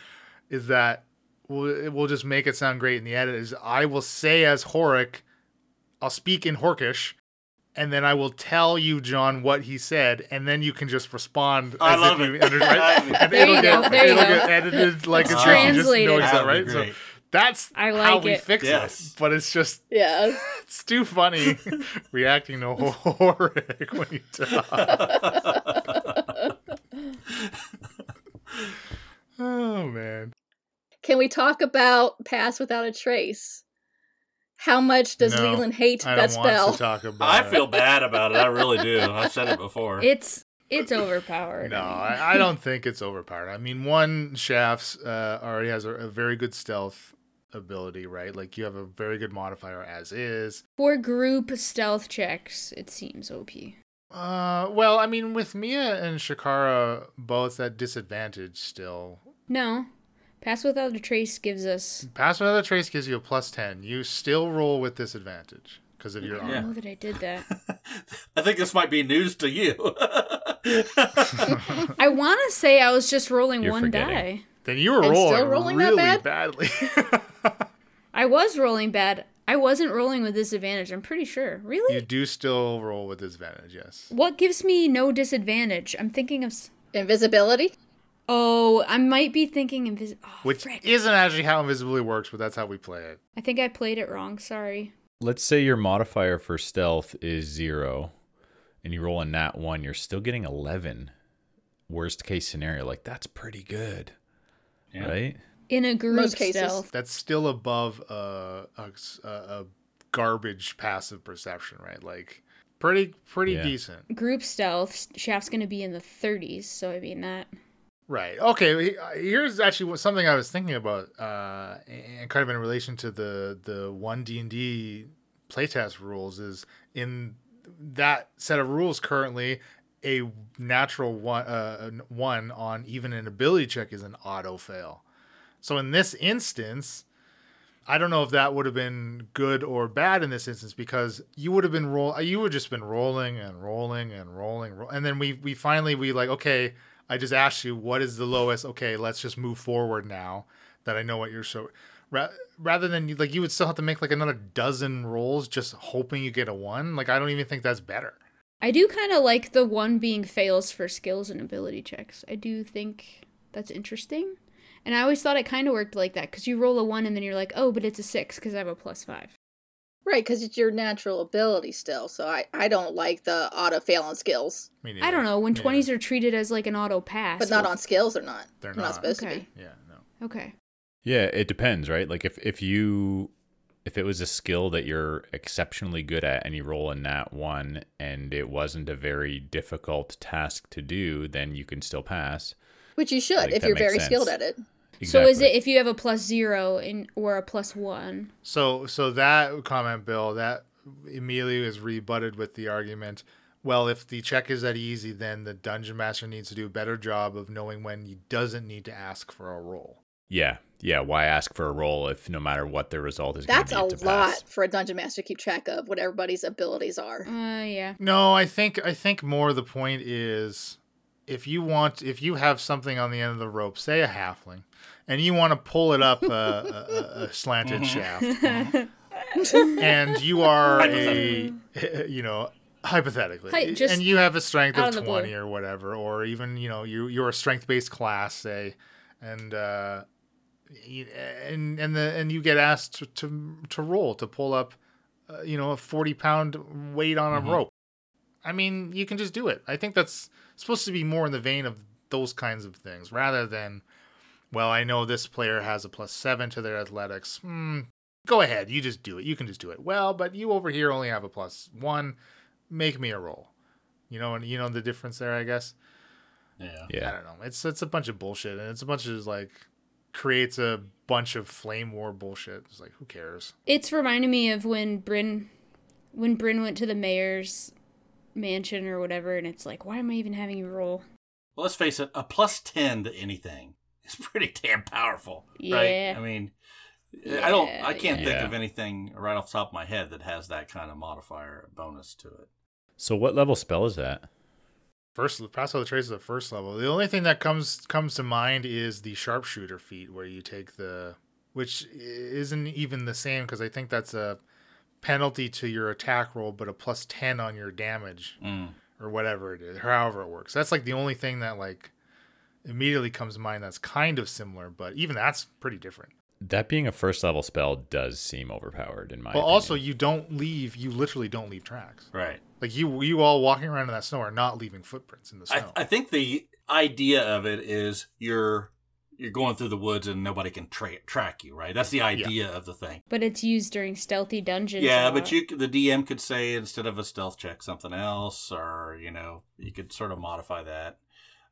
is that we'll, we'll just make it sound great in the edit. Is I will say as Horik, I'll speak in Horkish. And then I will tell you, John, what he said, and then you can just respond. I as love if it. you under- right? and There it'll you get, go, there you it'll go. get edited like It's it's just, translated. know That'd right? So that's I how like we it. fix Yes. it. But it's just yeah, it's too funny reacting to Horik when you talk. oh man. can we talk about Pass Without a Trace? How much does No, Leland hate I that spell? to talk about I it. feel bad about it. I really do. I've said it before. It's it's overpowered. No, I. I, I don't think it's overpowered. I mean, one Shafts uh, already has a, a very good stealth ability, right? Like you have a very good modifier as is. For group stealth checks, it seems OP. Uh, well, I mean, with Mia and Shakara both at disadvantage still. No, pass without a trace gives us. Pass without a trace gives you a plus ten. You still roll with disadvantage because of your arm. I armor. don't know that I did that. I think this might be news to you. I want to say I was just rolling You're one forgetting. die. Then you were And rolling, still rolling that really bad? badly. I was rolling bad. I wasn't rolling with disadvantage. I'm pretty sure. Really? you do still roll with disadvantage, yes. What gives me no disadvantage? I'm thinking of. s- Invisibility. Oh, I might be thinking invis. Oh, Which frick. isn't actually how invisibility works, but that's how we play it. I think I played it wrong. Sorry. let's say your modifier for stealth is zero and you roll a nat one, you're still getting 11. Worst case scenario, like that's pretty good, Yeah. right? In a group Most cases. stealth. That's still above uh, a, a, a garbage passive perception, right? Like pretty pretty Yeah. decent. Group stealth. Shaft's gonna be in the 30s. So I mean that. Right. Okay. Here's actually something I was thinking about, uh, and kind of in relation to the the one D and D playtest rules is in that set of rules currently a natural one uh, one on even an ability check is an auto fail. So in this instance, I don't know if that would have been good or bad in this instance because you would have been roll you would just been rolling and rolling and rolling ro- and then we we finally we like okay I just asked you what is the lowest? Okay let's just move forward now that I know what you're so ra- rather than like you would still have to make like another dozen rolls just hoping you get a one. Like I don't even think that's better I do kind of like the one being fails for skills and ability checks. I do think that's interesting. And I always thought it kind of worked like that because you roll a one and then you're like, oh, but it's a six because I have a plus five. Right, because it's your natural ability still. So I, I don't like the auto fail on skills, Me I don't know when Me 20s are treated as like an auto pass. but not well, on skills or not. They're not, not. supposed Okay. to be. yeah no Okay. Yeah, it depends, right? Like if if you if it was a skill that you're exceptionally good at and you roll a nat one and it wasn't a very difficult task to do, then you can still pass. Which you should think if you're makes very skilled at it. So is it if you have a plus zero in or a plus one? So so that comment, Bill, that immediately is rebutted with the argument. Well, if the check is that easy, then the dungeon master needs to do a better job of knowing when he doesn't need to ask for a roll. Yeah, yeah. Why ask for a roll if no matter what the result is That's to a to lot pass? for a dungeon master to keep track of what everybody's abilities are. Uh, yeah. No, I think I think more the point is if you want if you have something on the end of the rope, say a halfling, and you want to pull it up a, a, a, a slanted shaft, and you are a you know hypothetically, Hi- just and you have a strength of of the blue. twenty or whatever, or even you know you you're a strength based class, say, and uh, you, and and the and you get asked to to, to roll to pull up, uh, you know, a forty pound weight on a Mhm. rope. I mean, you can just do it. I think that's supposed to be more in the vein of those kinds of things rather than, well, I know this player has a plus seven to their athletics. Hmm, go ahead, you just do it. You can just do it. Well, but you over here only have a plus one. Make me a roll. You know, and you know the difference there, I guess. Yeah. yeah. I don't know. It's it's a bunch of bullshit, and it's a bunch of like creates a bunch of flame war bullshit. It's like who cares? It's reminding me of when Bryn, when Bryn went to the mayor's mansion or whatever, and it's like, why am I even having you roll? Well, let's face it, a plus 10 to anything is pretty damn powerful. Yeah. Right? I mean, I don't, I can't yeah. think Yeah. of anything right off the top of my head that has that kind of modifier bonus to it. So what level spell is that? First, pass all the traces at first level. The only thing that comes comes to mind is the sharpshooter feat, where you take the, which isn't even the same because I think that's a penalty to your attack roll, but a plus ten on your damage Mm. or whatever it is, or however it works. That's like the only thing that like immediately comes to mind that's kind of similar, but even that's pretty different. That being a first level spell does seem overpowered in my. But also, you don't leave. You literally don't leave tracks. Right. Like you, you all walking around in that snow are not leaving footprints in the snow. I think the idea of it is you're you're going through the woods and nobody can tra- track you, right? That's the idea of the thing. But it's used during stealthy dungeons. Yeah, but you the DM could say instead of a stealth check something else, or you know, you could sort of modify that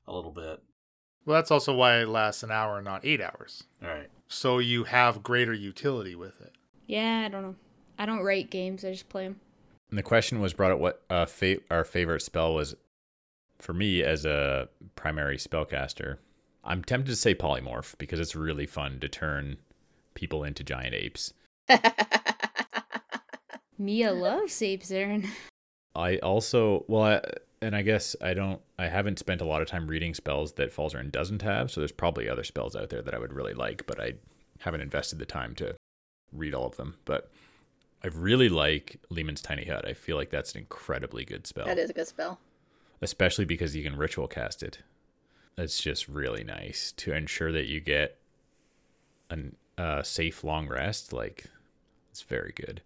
a little bit. well, that's also why it lasts an hour, not eight hours. All right. So you have greater utility with it. Yeah, I don't know. I don't rate games. I just play them. And the question was brought up what uh, fa- our favorite spell was for me as a primary spellcaster. I'm tempted to say polymorph because it's really fun to turn people into giant apes. Mia loves apes, Aaron. I also well, I, and I guess I don't. I haven't spent a lot of time reading spells that Falzarin doesn't have. So there's probably other spells out there that I would really like, but I haven't invested the time to read all of them. But I really like Leomund's Tiny Hut. I feel like that's an incredibly good spell, that is a good spell. especially because you can ritual cast it. It's just really nice to ensure that you get a uh, safe long rest. Like it's very good.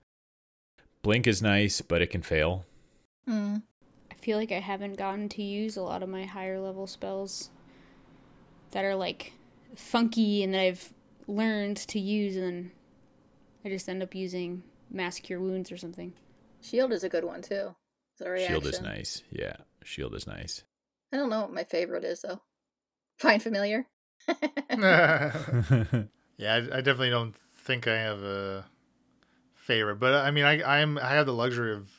Blink is nice, but it can fail. Mm. I feel like I haven't gotten to use a lot of my higher level spells that are like funky and that I've learned to use, and then I just end up using Mass Cure Wounds or something. Shield is a good one too. Is a? Shield is nice. Yeah, shield is nice. I don't know what my favorite is though. Find familiar. yeah, I, I definitely don't think I have a favorite, but I mean, I I'm I have the luxury of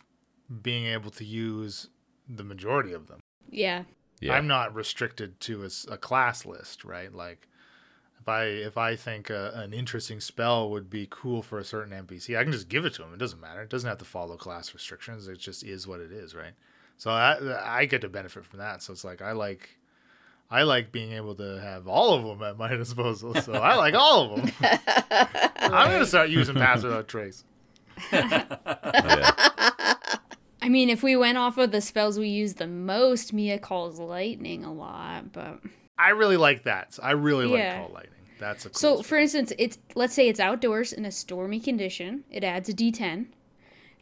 being able to use the majority of them. Yeah. yeah, I'm not restricted to a class list, right? Like if I if I think a, an interesting spell would be cool for a certain NPC, I can just give it to him. It doesn't matter. It doesn't have to follow class restrictions. It just is what it is, right? So I I get to benefit from that. So it's like I like I like being able to have all of them at my disposal. So I like all of them. I'm gonna start using pass without trace. yeah. I mean, if we went off of the spells we use the most, Mia calls lightning a lot, but I really like that. I really Yeah. like call lightning. That's a cool So, for instance, it's let's say it's outdoors in a stormy condition. It adds a D10.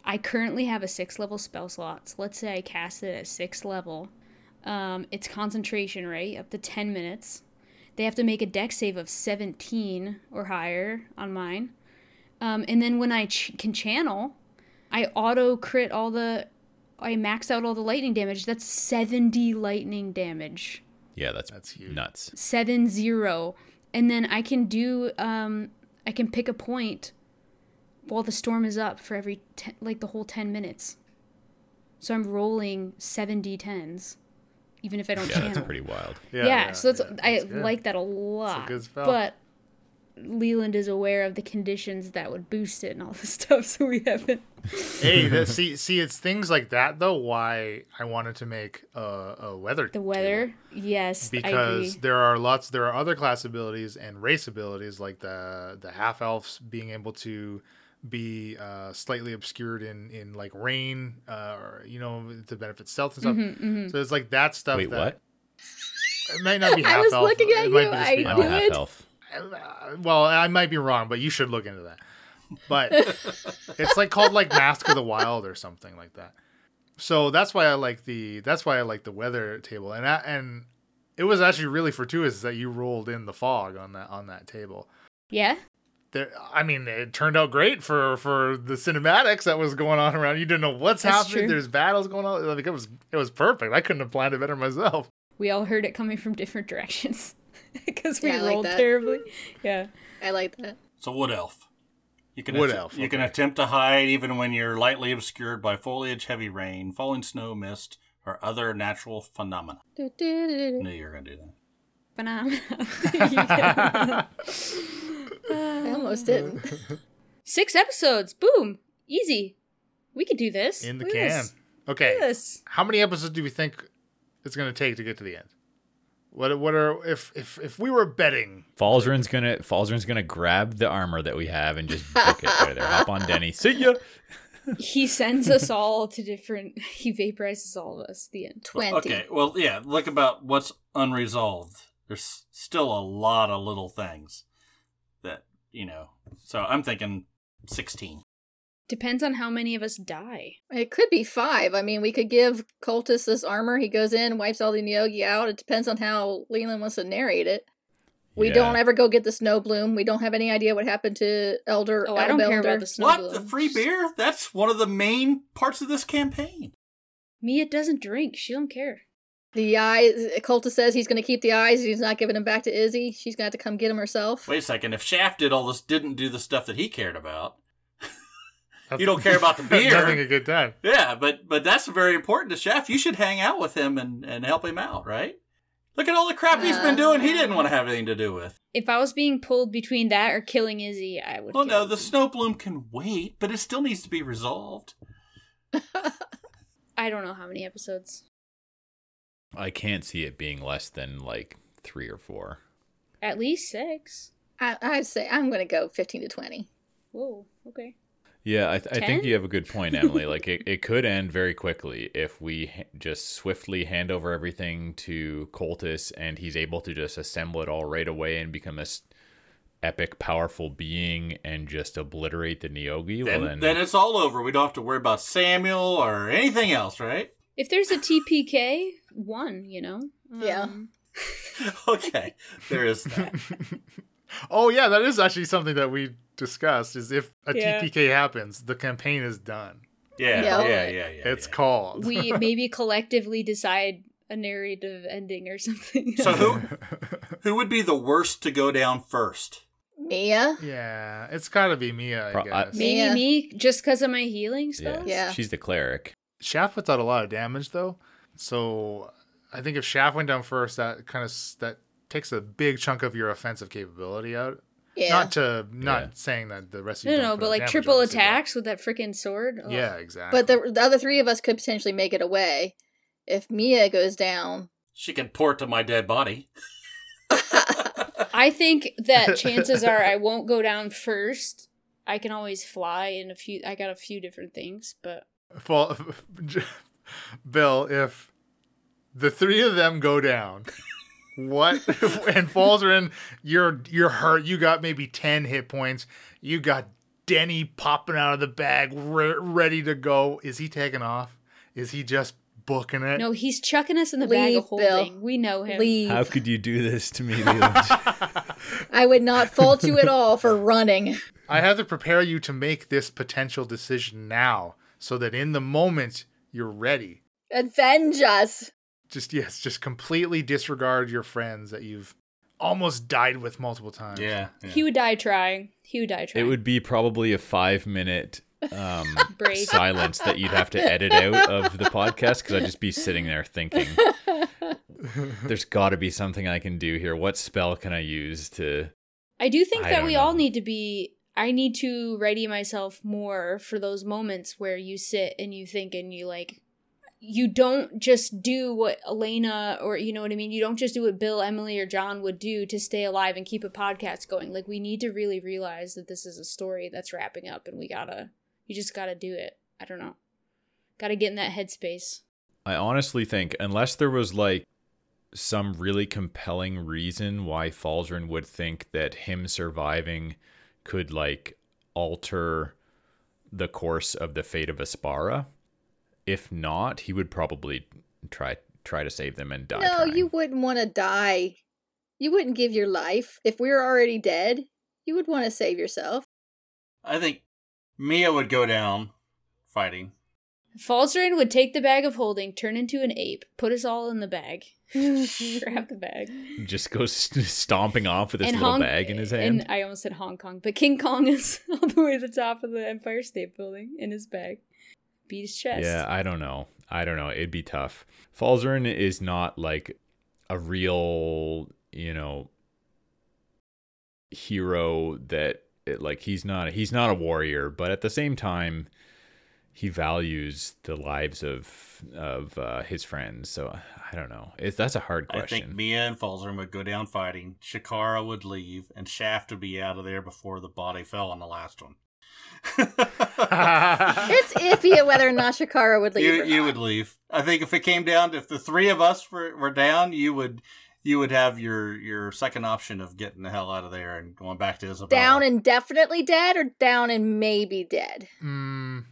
I currently have a six level spell slot. So let's say I cast it at six level. Um, it's concentration, right? Up to ten minutes. They have to make a dex save of seventeen or higher on mine. Um, and then when I ch- can channel, I auto crit all the. I max out all the lightning damage. That's seventy lightning damage. Yeah, that's That's huge. nuts. Seven zero. and then I can do um I can pick a point while the storm is up for every ten, like the whole 10 minutes. So I'm rolling 7 d10s even if I don't Yeah, channel. that's pretty wild. Yeah, yeah. so that's yeah, I that's like that a lot. good spell. But Leland is aware of the conditions that would boost it and all this stuff, so we haven't. hey, that, see, see, it's things like that though. Why I wanted to make a, a weather The table. weather, yes, I because agree. there are lots there are other class abilities and race abilities like the the half elves being able to be uh, slightly obscured in in like rain uh, or you know to benefit stealth and stuff Mm-hmm, so it's like that stuff Wait, that what? it might not be I was elf looking at it you, I be I'm knew a half it. elf. Well i might be wrong but you should look into that but it's like called like mask of the wild or something like that so that's why i like the that's why i like the weather table and I, and it was actually really fortuitous that you rolled in the fog on that on that table yeah, there, I mean, it turned out great for for the cinematics that was going on around. You didn't know what's That's happening. true. There's battles going on. Like it was, it was perfect. I couldn't have planned it better myself. we all heard it coming from different directions because we Yeah, I like rolled terribly. Yeah, I like that. So wood elf. You can Wood att- elf, You can attempt to hide even when you're lightly obscured by foliage, heavy rain, falling snow, mist, or other natural phenomena. Do, do, do, do, do. Knew you were gonna do that. banana. Yeah. I almost didn't. Six episodes, boom, easy. We could do this In the Look can. this. Okay. Look at this. How many episodes do we think it's going to take to get to the end? What what are if if if we were betting? Falzarin's gonna Falzarin's gonna grab the armor that we have and just book it right there. Hop on Denny. See ya. He sends us all to different. He vaporizes all of us. The end. Twenty. Okay, well, yeah, look about what's unresolved. There's still a lot of little things that, you know. So I'm thinking 16. Depends on how many of us die. It could be five. I mean, we could give Cultus this armor. He goes in, wipes all the Neogi out. It depends on how Leland wants to narrate it. We Yeah. don't ever go get the snow bloom. We don't have any idea what happened to Elder. Oh, I don't care about the snow what? bloom. The free beer? That's one of the main parts of this campaign. Mia doesn't drink. She don't care. The eyes. Cultus says he's going to keep the eyes. He's not giving them back to Izzy. She's going to have to come get them herself. Wait a second. If Shaft did all this, didn't do the stuff that he cared about. You don't care about the beer. Having a good time. Yeah, but but that's very important to Chef. You should hang out with him and, and help him out, right? Look at all the crap he's been uh, doing. He didn't want to have anything to do with. If I was being pulled between that or killing Izzy, I would. Well, kill no, the Izzy. snow bloom can wait, but it still needs to be resolved. I don't know how many episodes. I can't see it being less than like three or four. At least six. I, I'd say I'm going to go 15 to 20. Whoa. Okay. Yeah, I, th- I think you have a good point, Emily. like it, it could end very quickly if we ha- just swiftly hand over everything to Cultus and he's able to just assemble it all right away and become this epic, powerful being and just obliterate the Neogi. Then, well, then, then it's all over. We don't have to worry about Samuel or anything else, right? If there's a TPK, one, you know. Yeah. Um, okay, there is that. Oh yeah, that is actually something that we discussed. Is if a Yeah. TPK happens, the campaign is done. Yeah, Yeah. yeah, yeah, yeah. It's yeah. called. we maybe collectively decide a narrative ending or something. So who who would be the worst to go down first? Mia? yeah, it's got to be Mia, I Pro- I- guess. maybe Yeah. me just because of my healing yeah, spells. Yeah. she's the cleric. Shaft puts out a lot of damage though, so I think if Shaft went down first, that kind of that takes a big chunk of your offensive capability out. Yeah. Not to not Yeah. saying that the rest of No, you no, don't no, put but like triple attacks with that freaking sword. Ugh. Yeah, exactly. but the, the other three of us could potentially make it away. If Mia goes down, She can port to my dead body. I think that chances are I won't go down first. I can always fly in a few. I got a few different things, but Well, Bill, if the three of them go down, what and Falzarin, you're you're hurt. You got maybe ten hit points. You got Denny popping out of the bag, re- ready to go. Is he taking off? Is he just booking it? no, he's chucking us in the bag Leave, of Bill. holding. We know him. leave. How could you do this to me, I would not fault you at all for running. I have to prepare you to make this potential decision now, so that in the moment you're ready. Avenge us. Just yes, just completely disregard your friends that you've almost died with multiple times. Yeah. yeah. He would die trying. He would die trying. It would be probably a five minute um, Break. silence that you'd have to edit out of the podcast because I'd just be sitting there thinking, there's got to be something I can do here. What spell can I use to. I do think I that don't we all need to be. I need to ready myself more for those moments where you sit and you think and you like. You don't just do what Elena or you know what I mean. You don't just do what Bill, Emily, or John would do to stay alive and keep a podcast going. Like we need to really realize that this is a story that's wrapping up, and we gotta. You just gotta do it. I don't know. Gotta get in that headspace. I honestly think, unless there was like some really compelling reason why Falzarin would think that him surviving could like alter the course of the fate of Aspara. If not, he would probably try try to save them and die. no, trying. you wouldn't want to die. You wouldn't give your life if we were already dead. You would want to save yourself. I think Mia would go down fighting. Falzarin would take the bag of holding, turn into an ape, put us all in the bag, grab the bag, just goes stomping off with his and little Hong- bag in his hand. And I almost said Hong Kong, but King Kong is all the way to the top of the Empire State Building in his bag. Beat his chest. Yeah, I don't know. I don't know. It'd be tough. Falzarin is not like a real, you know, hero that it, like he's not he's not a warrior, but at the same time he values the lives of of uh, his friends. So I don't know. It's that's a hard question. I think Mia and Falzarin would go down fighting. Shakara would leave, and Shaft would be out of there before the body fell on the last one. It's iffy whether or not Shakara would leave. you or you not. would leave. I think if it came down, if the three of us were, were down, you would you would have your your second option of getting the hell out of there and going back to Isabella. down and definitely dead, or down and maybe dead. Mm,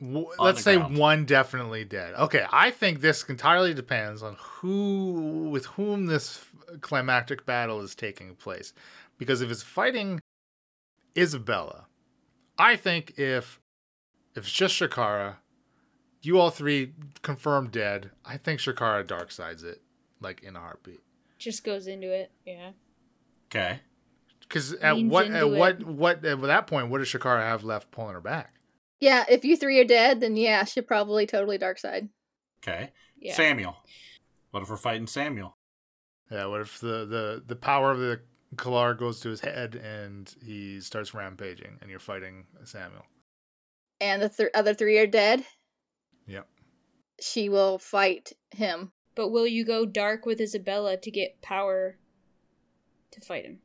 w- let's say ground. one definitely dead. Okay, I think this entirely depends on who with whom this climactic battle is taking place. Because if it's fighting Isabella, I think if if it's just Shakara, you all three confirmed dead. I think Shakara dark sides it like in a heartbeat. Just goes into it. Yeah. okay. Because at Leans what at it. what what at that point, what does Shakara have left pulling her back? Yeah, if you three are dead, then yeah, she'll probably totally dark side. Okay. Yeah. Samuel. What if we're fighting Samuel? Yeah, what if the the the power of the Kalar goes to his head and he starts rampaging, and you're fighting Samuel? And the th- other three are dead. Yep. She will fight him. But will you go dark with Isabella to get power to fight him?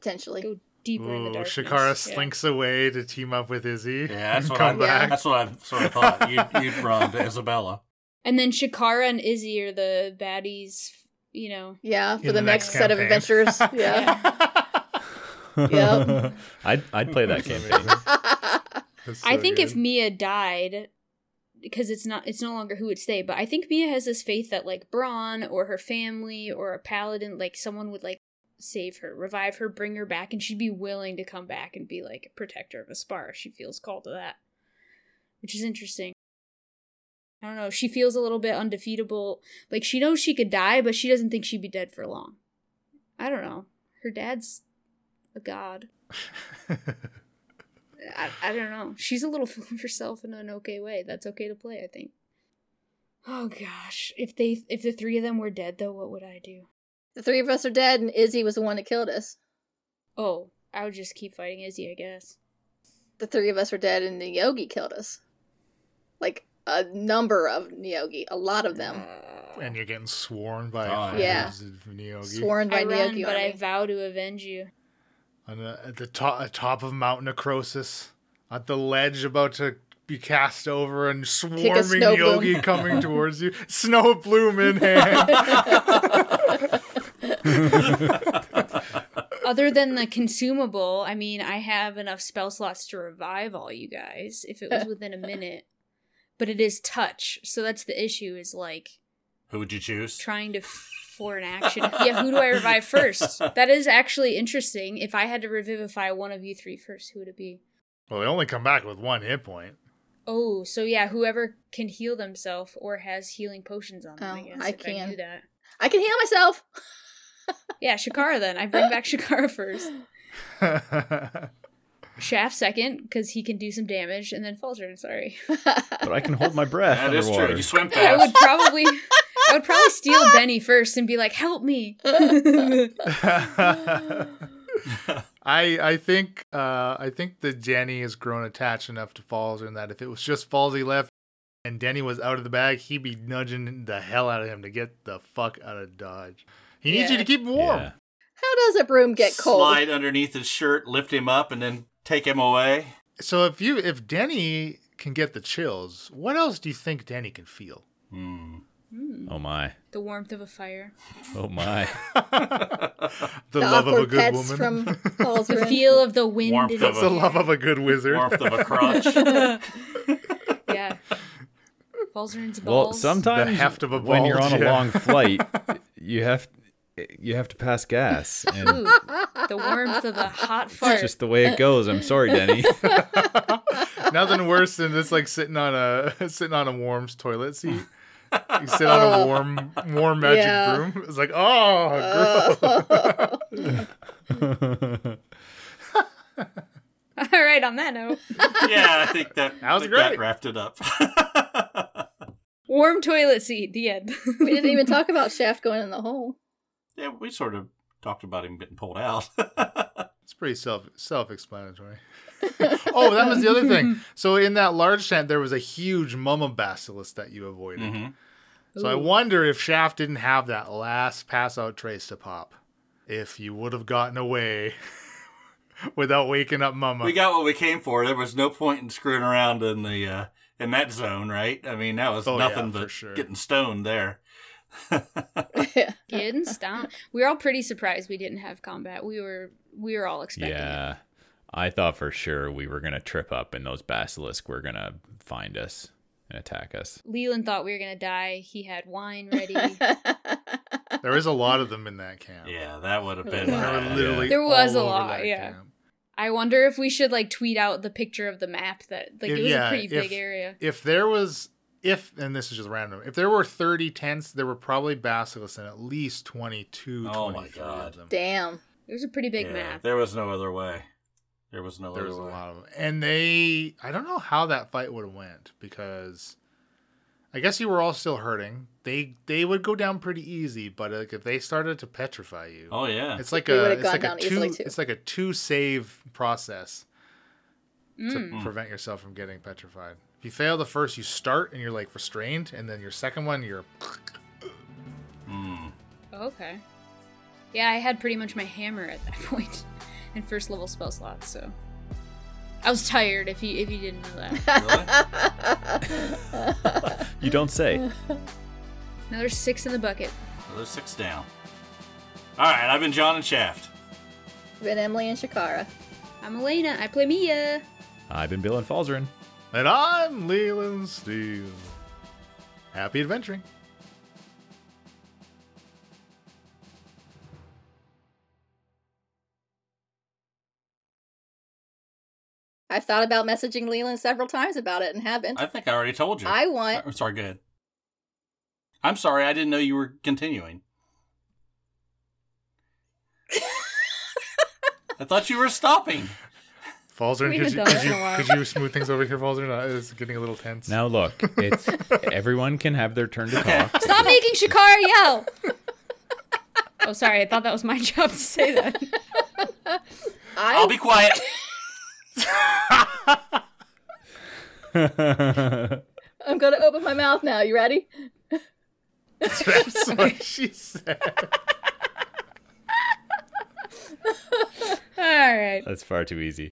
Potentially. Go deeper in the Ooh, darkness. Shakara Yeah. slinks away to team up with Izzy. Yeah, that's and what come I. back. That's what I sort of thought. You'd, you'd run to Isabella. And then Shakara and Izzy are the baddies, you know. Yeah, for the, the next, next set of adventures. Yeah. Yep. I'd I'd play that campaign. That's I so think if. Mia died, because it's not it's no longer who would stay, but I think Mia has this faith that like Braun or her family or a paladin, like someone would like save her, revive her, bring her back, and she'd be willing to come back and be like a protector of Aspar. If she feels called to that. Which is interesting. I don't know. She feels a little bit undefeatable. Like she knows she could die, but she doesn't think she'd be dead for long. I don't know. Her dad's a god. I, I don't know. She's a little full of herself in an okay way. That's okay to play, I think. Oh gosh, if they if the three of them were dead though, what would I do? the three of us are dead, and Izzy was the one that killed us. Oh, I would just keep fighting Izzy, I guess. The three of us were dead, and the Yogi killed us. Like a number of Neogi, a lot of them. Mm. and you're getting sworn by Oh, yeah. Neogi. Sworn by I run, Neogi but I vow to avenge you. on the, at the top, at top of Mount Necrosis, at the ledge about to be cast over and swarming snow bloom. Coming towards you, snow bloom in hand. Other than the consumable, I mean, I have enough spell slots to revive all you guys if it was within a minute. But it is touch, so that's the issue. Is like Who would you choose? trying to f- for an action. yeah, who do I revive first? That is actually interesting. If I had to revivify one of you three first, who would it be? well, they only come back with one hit point. Oh, so yeah, whoever can heal themselves or has healing potions on them. I Oh, guess I if I can. knew that. I can heal myself. Yeah, Shakara then. I bring back Shakara first. Shaft second, because he can do some damage, and then Falzarin, sorry. But I can hold my breath That is underwater. true. You swim I would probably I would probably steal Benny first and be like, help me. I I think uh I think that Denny has grown attached enough to Falls and that if it was just Fallsy left and Denny was out of the bag, he'd be nudging the hell out of him to get the fuck out of Dodge. He needs you to keep him warm. Yeah. How does a broom get cold? Slide underneath his shirt, lift him up, and then take him away. So if you if Denny can get the chills, what else do you think Denny can feel? Hmm. Oh my. the warmth of a fire. Oh my. The, The love of a good woman. from The Falzarin. feel of the wind Warmth in of his a- the love of a good wizard. Warmth of a crotch. Yeah. Falzarin's Well, balls. sometimes The heft of a when you're bulge, on a long flight, you have you have to pass gas, and Ooh, the warmth of a hot fire. it's just the way it goes. I'm sorry, Denny. Nothing worse than this, like sitting on a sitting on a warm toilet seat. You sit on a oh. warm warm magic Yeah. broom. It's like, oh, oh. gross. All right, on that note, yeah, I think that, That was I think great. wrapped it up. warm toilet seat. The end. we didn't even talk about Shaft going in the hole. Yeah, we sort of talked about him getting pulled out. It's pretty self self explanatory. oh, that was the other thing. So in that large tent, there was a huge mama basilisk that you avoided. Mhm. So I wonder if Shaft didn't have that last pass out trace to pop. If you would have gotten away without waking up mama. We got what we came for. There was no point in screwing around in the uh, in that zone, right? I mean, that was Oh, nothing for but sure. getting stoned there. Getting stomped. We were all pretty surprised we didn't have combat. We were we were all expecting it. yeah, I thought for sure we were gonna trip up, and those basilisk were gonna find us and attack us. Leland thought we were gonna die. He had wine ready. there is a lot of them in that camp. Yeah, that would have been. There There were bad. literally There was a lot, yeah. camp. I wonder if we should like tweet out the picture of the map that like it was Yeah, a pretty big if- area. If there was, if and this is just random, if there were thirty tents, there were probably basilisks in at least 22, Oh my God. of them. Damn. It was a pretty big Yeah, map. There was no other way. There was no There other was a lot of them, and they. I don't know how that fight would have went because. I guess you were all still hurting. They they would go down pretty easy, but like if they started to petrify you, Oh yeah. it's like We a would've it's gone like a two it's like a two save process Mm. to prevent yourself from getting petrified. If you fail the first, you start and you're like restrained, and then your second one, you're Mm. Okay. Yeah, I had pretty much my hammer at that point in first level spell slots, so I was tired if you if you didn't know that. You don't say. Another six in the bucket. Well, there's six down. All right, I've been John and Shaft. I've been Emily and Shakara. I'm Elena. I play Mia. I've been Bill and Falzarin. And I'm Leland Steele. Happy adventuring. I've thought about messaging Leland several times about it and haven't. I think I already told you. I want I'm sorry. good. I'm sorry. I didn't know you were continuing. I thought you were stopping. Falzer, We could haven't you, could, you, could you smooth things over here, Falzer? No, It's getting a little tense. Now look, it's everyone can have their turn to talk. Stop making Shakara yell. oh, sorry. I thought that was my job to say that. I I'll be quiet. I'm gonna open my mouth now. You ready? That's what she said. All right. That's far too easy.